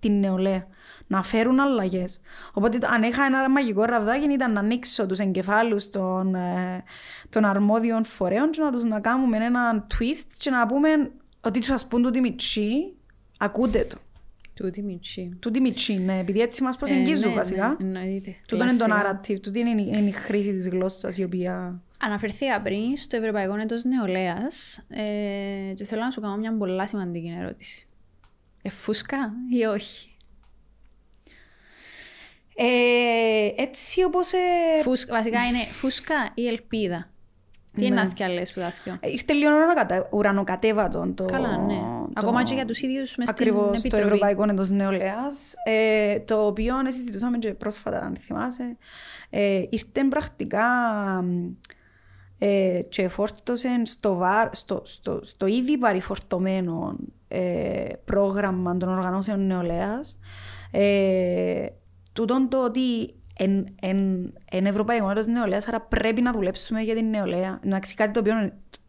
την νεολαία να φέρουν αλλαγές. Οπότε αν είχα ένα μαγικό ραβδάκι ήταν να ανοίξω τους εγκεφάλους των, ε, των αρμόδιων φορέων και να τους να κάνουμε ένα twist και να πούμε ότι τους α πούμε τούτη μητσί, ακούτε το. Τούτη μητσί. Τούτη μητσί, ναι, επειδή έτσι μας προσεγγίζουν ε, ναι, βασικά. Ναι, εννοείται. Τούτο είναι το narrative, τούτη είναι, είναι η χρήση της γλώσσας η οποία. Αναφερθήκα πριν στο Ευρωπαϊκό Έτος Νεολαίας ε, και θέλω να σου κάνω μια πολύ σημαντική ερώτηση. Εφούσκα ή όχι; Ε, έτσι όπως... Ε... Φούσκα, βασικά είναι φούσκα ή ελπίδα. Τι είναι ναι. άλλες που δάσκει. Είστε λίγο ουρανοκατέβατο. Το... Καλά, ναι. Το... Ακόμα και για τους ίδιους μες Ακριβώς, στην Επιτροπή. το Ευρωπαϊκό Έντος Νεολαίας, ε, το οποίο συζητούσαμε και πρόσφατα, αν θυμάσαι, ε, ήρθε πρακτικά ε, και φόρτωσε στο, βάρ, στο, στο, στο ήδη παρηφορτωμένο ε, πρόγραμμα των οργανώσεων νεολαίας ε, τούτον το ότι εν, εν, εν ευρωπαϊκό έτος νεολαίας, άρα πρέπει να δουλέψουμε για την νεολαία. Εντάξει, κάτι το οποίο,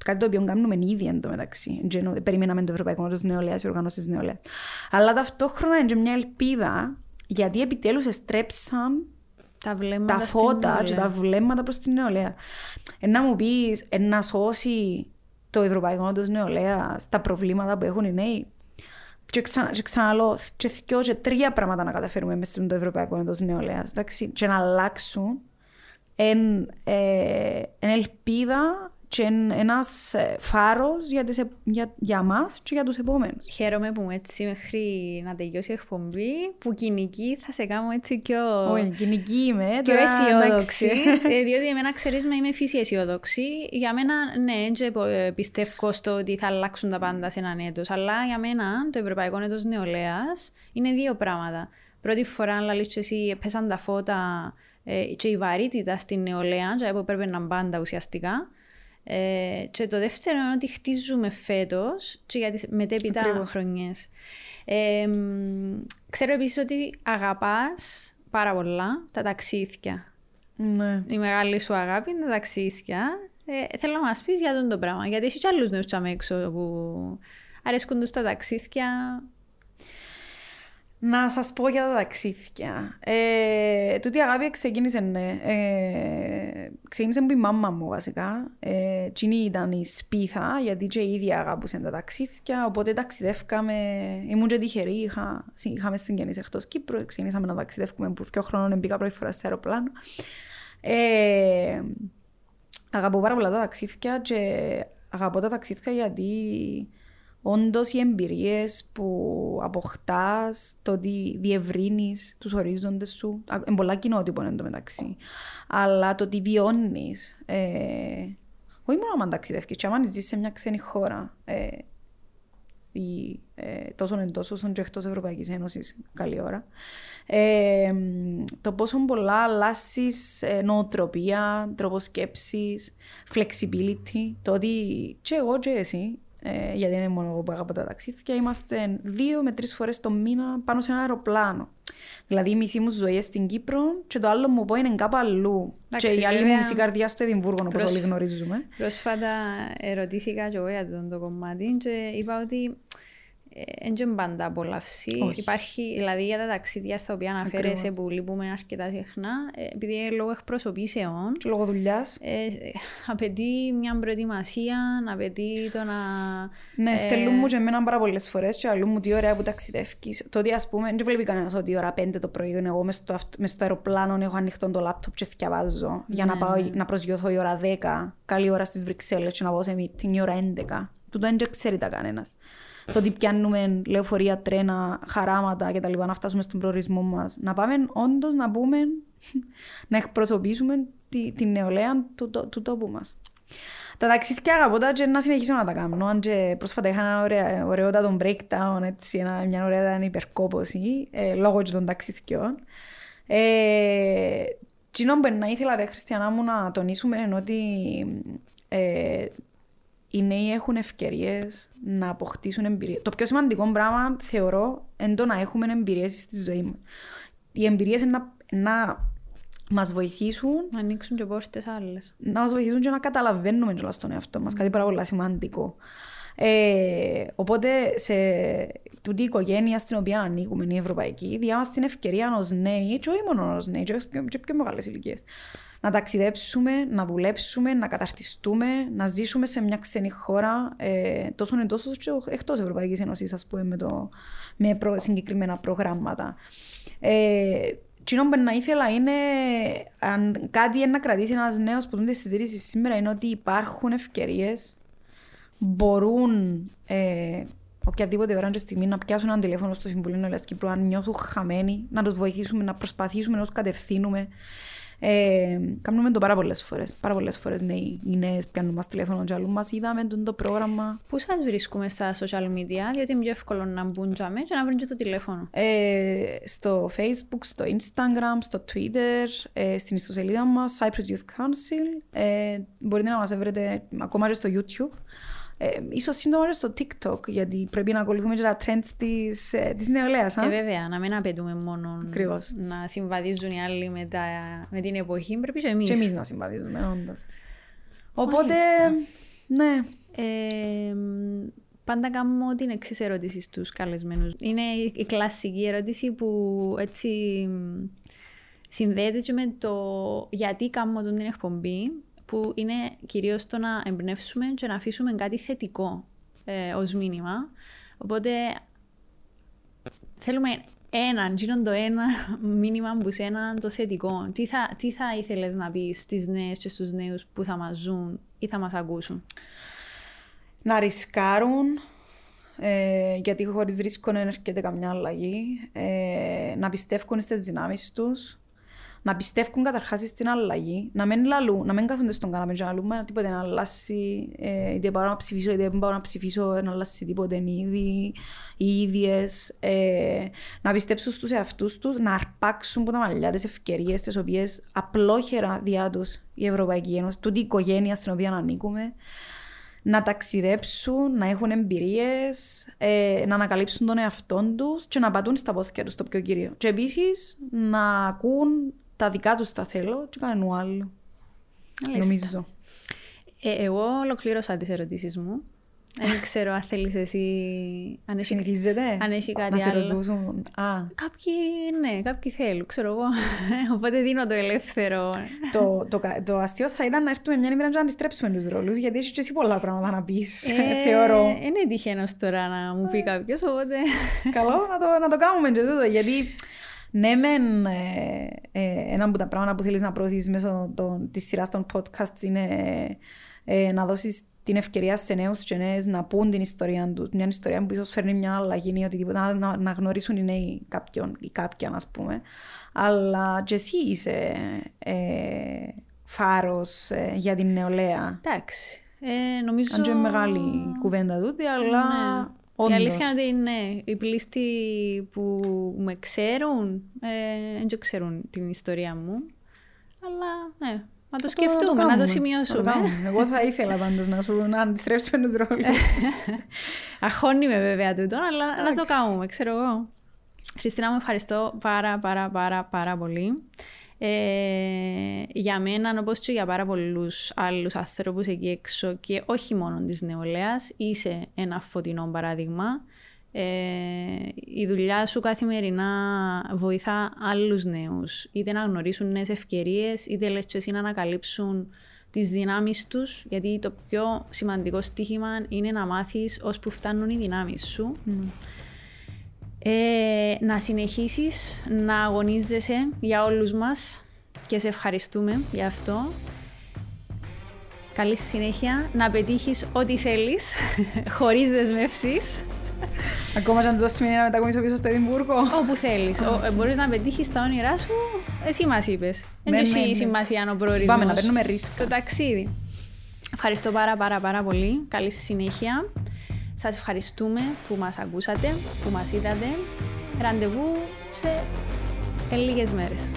κάτι το οποίο κάνουμε ήδη εν τω μεταξύ. Περιμέναμε το ευρωπαϊκό έτος νεολαίας, οι οργανώσεις νεολαίας. Αλλά ταυτόχρονα είναι μια ελπίδα, γιατί επιτέλους εστρέψαν τα, τα φώτα και τα βλέμματα προς την νεολαία. Ε, να μου πεις, ε, να σώσει το ευρωπαϊκό έτος νεολαίας τα προβλήματα που έχουν οι νέοι και, ξανα, και ξαναλώ, και δυο και τρία πράγματα να καταφέρουμε μέσα στο Ευρωπαϊκό Έντος Νεολαίας, εντάξει, και να αλλάξουν εν, ε, εν ελπίδα και ένας ε, φάρος για, για, για μας και για τους επόμενους. Χαίρομαι που έτσι μέχρι να τελειώσει η εκπομπή, που κοινική θα σε κάνω έτσι πιο. Όχι, κοινική είμαι. Πιο αισιόδοξη. Ε, διότι εμένα ξέρεις με είμαι φύση αισιόδοξη. Για μένα, ναι, και ε, πιστεύω στο ότι θα αλλάξουν τα πάντα σε έναν έτος. Αλλά για μένα το Ευρωπαϊκό Έτος Νεολαίας είναι δύο πράγματα. Πρώτη φορά, αν λαλείς εσύ, πέσαν τα φώτα και η βαρύτητα στην νεολαία, και που πρέπει να πάντα ουσιαστικά. Ε, και το δεύτερο είναι ότι χτίζουμε φέτος και για τι μετέπειτα χρονιές. Ε, ξέρω επίσης ότι αγαπάς πάρα πολλά τα ταξίδια. Ναι. Η μεγάλη σου αγάπη είναι τα ταξίδια. Ε, θέλω να μας πεις για τον το πράγμα. Γιατί έχει και άλλους νέους έξω που αρέσκουν τους τα ταξίδια. Να σας πω για τα ταξίδια. Ε, τούτη η αγάπη ξεκίνησε, ναι. Ε, ξεκίνησε με η μάμα μου βασικά. Ε, ήταν η σπίθα, γιατί και η ίδια αγαπούσε τα ταξίδια, οπότε ταξιδεύκαμε. Ήμουν και τυχερή, είχα, είχαμε συγγενείς εκτός Κύπρου, ξεκίνησαμε να ταξιδεύουμε που δύο χρόνων μπήκα πρώτη φορά σε αεροπλάνο. Ε, αγαπώ πάρα πολλά τα ταξίδια και αγαπώ τα ταξίδια γιατί όντως οι εμπειρίες που αποκτάς, το ότι διευρύνεις τους ορίζοντες σου, είναι πολλά κοινότυπο εν τω μεταξύ, αλλά το ότι βιώνεις, ε, όχι μόνο αν ταξιδεύεις, και αν ζεις σε μια ξένη χώρα, ε, ή, ε, τόσος εντός όσο και εκτός Ευρωπαϊκής Ένωσης, καλή ώρα, ε, το πόσο πολλά αλλάσεις ε, νοοτροπία, τρόπος σκέψης, flexibility, το ότι και εγώ και εσύ ε, γιατί δεν είναι μόνο εγώ που αγαπώ τα ταξίδια, είμαστε δύο με τρεις φορές το μήνα πάνω σε ένα αεροπλάνο. Δηλαδή η μισή μου ζωή στην Κύπρο και το άλλο μου πω είναι κάπου αλλού. και η άλλη μου μισή καρδιά στο Εδιμβούργο, όπως όλοι γνωρίζουμε. Πρόσφατα ερωτήθηκα και εγώ για αυτό το κομμάτι και είπα ότι δεν είναι πάντα απόλαυση. Όχι. Υπάρχει, δηλαδή για τα ταξίδια στα οποία αναφέρεσαι Ακριβώς. που λείπουμε αρκετά συχνά, ε, επειδή είναι λόγω εκπροσωπήσεων, Και λόγω δουλειάς. ε, απαιτεί μια προετοιμασία, απαιτεί το να... Ναι, Ε, στέλνουν μου και εμένα πάρα πολλές φορές και αλλού μου τι ωραία που ταξιδεύκεις. Το ότι ας πούμε, δεν βλέπει κανένας ότι η ώρα 5 το πρωί είναι εγώ μες στο, αυτ- μες στο αεροπλάνο έχω ανοιχτό το λάπτοπ και διαβάζω για να, Ναι, πάω, ναι. να προσγειωθώ η ώρα 10, καλή ώρα στις Βρυξέλλες και να πάω σε meeting η ώρα 11. Του το δεν ξέρει τα κανένας. Το ότι πιάνουμε λεωφορεία, τρένα, χαράματα και τα λοιπά, να φτάσουμε στον προορισμό μας. Να πάμε όντως να πούμε, να εκπροσωπήσουμε τη, την νεολαία του, του, του τόπου μας. Τα ταξίδια αγαπώ τα και να συνεχίσω να τα κάνω. Αν και πρόσφατα είχα ένα ωραίο, ωραιότατο breakdown, έτσι, ένα, μια ωραία υπερκόπωση, ε, λόγω και των ταξιδιών. Ε, Κοινό που να ήθελα, ρε Χριστιανά μου, να τονίσουμε είναι ότι ε, οι νέοι έχουν ευκαιρίες να αποκτήσουν εμπειρίες. Το πιο σημαντικό πράγμα θεωρώ είναι το να έχουμε εμπειρίες στη ζωή μας. Οι εμπειρίες είναι να, να μας βοηθήσουν να ανοίξουν και πόρτες άλλες. να μας βοηθήσουν και να καταλαβαίνουμε κιόλας τον εαυτό μας, κάτι πάρα πολύ σημαντικό. Ε, οπότε, σε τούτη η οικογένεια στην οποία ανήκουμε, η ευρωπαϊκή, διά μας την ευκαιρία ως νέοι, και όχι μόνο ως νέοι, και ως πιο, και πιο μεγάλες ηλικίες, να ταξιδέψουμε, να δουλέψουμε, να καταρτιστούμε, να ζήσουμε σε μια ξένη χώρα, ε, τόσο εντός όσο και εκτός Ευρωπαϊκής Ένωσης, ας πούμε, με, το, με προ, συγκεκριμένα προγράμματα. Ε, Κοινό που να ήθελα είναι, αν κάτι είναι να κρατήσει ένας νέος που δίνει συζήτηση σήμερα, είναι ότι υπάρχουν ευκαιρίες, μπορούν ε, οποιαδήποτε ώρα και στιγμή να πιάσουν ένα τηλέφωνο στο Συμβουλίο Νεολαίας Κύπρου, αν νιώθουν χαμένοι, να τους βοηθήσουμε, να προσπαθήσουμε να τους κατευθύνουμε. Ε, κάνουμε το πάρα πολλές φορές. Πάρα πολλές φορές νέοι, οι νέες πιάνουν μας τηλέφωνο και αλλού μας είδαμε το, το πρόγραμμα. Πού σας βρίσκουμε στα social media, διότι είναι πιο εύκολο να μπουν τζάμε και να βρουν και το τηλέφωνο. Ε, στο Facebook, στο Instagram, στο Twitter, ε, στην ιστοσελίδα μας, Cyprus Youth Council. Ε, μπορείτε να μας βρείτε ακόμα και στο YouTube. Ε, ίσως σύντομα και στο TikTok, γιατί πρέπει να ακολουθούμε και τα trends της, ε, της νεολαίας. α; Ε, βέβαια, να μην απαιτούμε μόνο Ακριβώς. να συμβαδίζουν οι άλλοι με, τα, με την εποχή, πρέπει και εμείς. Και εμείς να συμβαδίζουμε, όντως. Οπότε, Μάλιστα. ναι. Ε, πάντα κάνουμε την εξής ερώτηση στους καλεσμένους. Είναι η η κλασική ερώτηση που έτσι μ, συνδέεται και με το γιατί κάνουμε την εκπομπή, που είναι κυρίως το να εμπνεύσουμε και να αφήσουμε κάτι θετικό ε, ως μήνυμα. Οπότε θέλουμε ένα, γίνον το ένα μήνυμα που σε ένα το θετικό. Τι θα, τι θα ήθελες να πεις στις νέες και στους νέους που θα μας ζουν ή θα μας ακούσουν; να ρισκάρουν, ε, γιατί χωρίς ρίσκο δεν έρχεται καμιά αλλαγή, ε, να πιστεύουν στις δυνάμεις τους, να πιστεύουν καταρχάς στην αλλαγή, να μην, λαλούν, να μην κάθονται στον καναπέ και να λαλούν «Μα τίποτε να αλλάσει, ε, είτε πάω να ψηφίσω είτε δεν πάω να ψηφίσω, να αλλάσει τίποτε ήδη, οι ίδιες, ε, να πιστέψουν στους εαυτούς τους, να αρπάξουν από τα μαλλιά τις ευκαιρίες τις οποίες απλόχερα διά τους η Ευρωπαϊκή Ένωση, τούτη η οικογένεια στην οποία ανήκουμε, να ταξιδέψουν, να έχουν εμπειρίες, ε, να ανακαλύψουν τον εαυτό τους και να πατούν στα πόθηκια τους το πιο κύριο. Και επίσης να ακούν τα δικά τους τα θέλω και κανένου άλλου. Μάλιστα. Νομίζω. Ε, εγώ ολοκλήρωσα τις ερωτήσεις μου. Δεν ξέρω αν θέλεις εσύ... Αν έχει, Συνηθίζεται αν έχει κάτι να σε άλλο. ρωτούσουν. Α, Κάποιοι, ναι, κάποιοι θέλουν, ξέρω εγώ. Οπότε δίνω το ελεύθερο. το, το, κα- το αστείο θα ήταν να έρθουμε μια ημέρα και να αντιστρέψουμε τους ρόλους, γιατί έχεις και εσύ πολλά πράγματα να πεις, θεωρώ. Ε, Είναι τυχαίνος τώρα να μου πει κάποιος, οπότε... Καλό να το, να το κάνουμε και τούτο, γιατί ναι μεν ε, ε, ένα από τα πράγματα που θέλεις να προωθήσεις μέσω των, της σειράς των podcasts είναι ε, να δώσεις την ευκαιρία σε νέους και νέες να πούν την ιστορία τους, μια ιστορία που ίσως φέρνει μια αλλαγή ή οτιδήποτε, να, να, να γνωρίσουν οι νέοι κάποιον ή κάποιαν ας πούμε. Αλλά και εσύ είσαι ε, φάρος ε, για την νεολαία. Εντάξει. Ε, νομίζω... Αν και είναι μεγάλη κουβέντα τούτη, αλλά Ναι. Η όντως. αλήθεια είναι ότι ναι, οι πλήστοι που με ξέρουν, ε, δεν ξέρουν την ιστορία μου. Αλλά ναι, να το σκεφτούμε, να το κάνουμε, σημειώσουμε. να το κάνουμε. Εγώ θα ήθελα πάντως να σου να αντιστρέψουμε τους ρόλους. Αχώνει με βέβαια τούτο, αλλά να το Εντάξει. κάνουμε, ξέρω εγώ. Χριστίνα, μου ευχαριστώ πάρα πάρα πάρα πάρα πολύ. Ε, για μένα, όπως και για πάρα πολλούς άλλους ανθρώπους εκεί έξω και όχι μόνο της νεολαίας, είσαι ένα φωτεινό παράδειγμα ε, η δουλειά σου καθημερινά βοηθά άλλους νέους, είτε να γνωρίσουν νέες ευκαιρίες, είτε λες και εσύ να ανακαλύψουν τις δυνάμεις τους, γιατί το πιο σημαντικό στοίχημα είναι να μάθεις ως που φτάνουν οι δυνάμεις σου. Ε, να συνεχίσεις να αγωνίζεσαι για όλους μας και σε ευχαριστούμε για αυτό. Καλή συνέχεια, να πετύχεις ό,τι θέλεις, χωρίς δεσμεύσεις. Ακόμα αν το σημαίνει να μετακομίσω πίσω στο Εδιμβούργο. Όπου θέλεις. Ε, Μπορείς να πετύχεις τα όνειρά σου, εσύ μας είπες. Δεν ναι, ναι, ναι. σημασία ο προορισμό. Πάμε να παίρνουμε ρίσκα. Το ταξίδι. Ευχαριστώ πάρα πάρα πάρα πολύ. Καλή συνέχεια. Σας ευχαριστούμε που μας ακούσατε, που μας είδατε. Ραντεβού σε λίγες μέρες.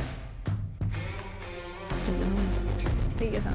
Λίγες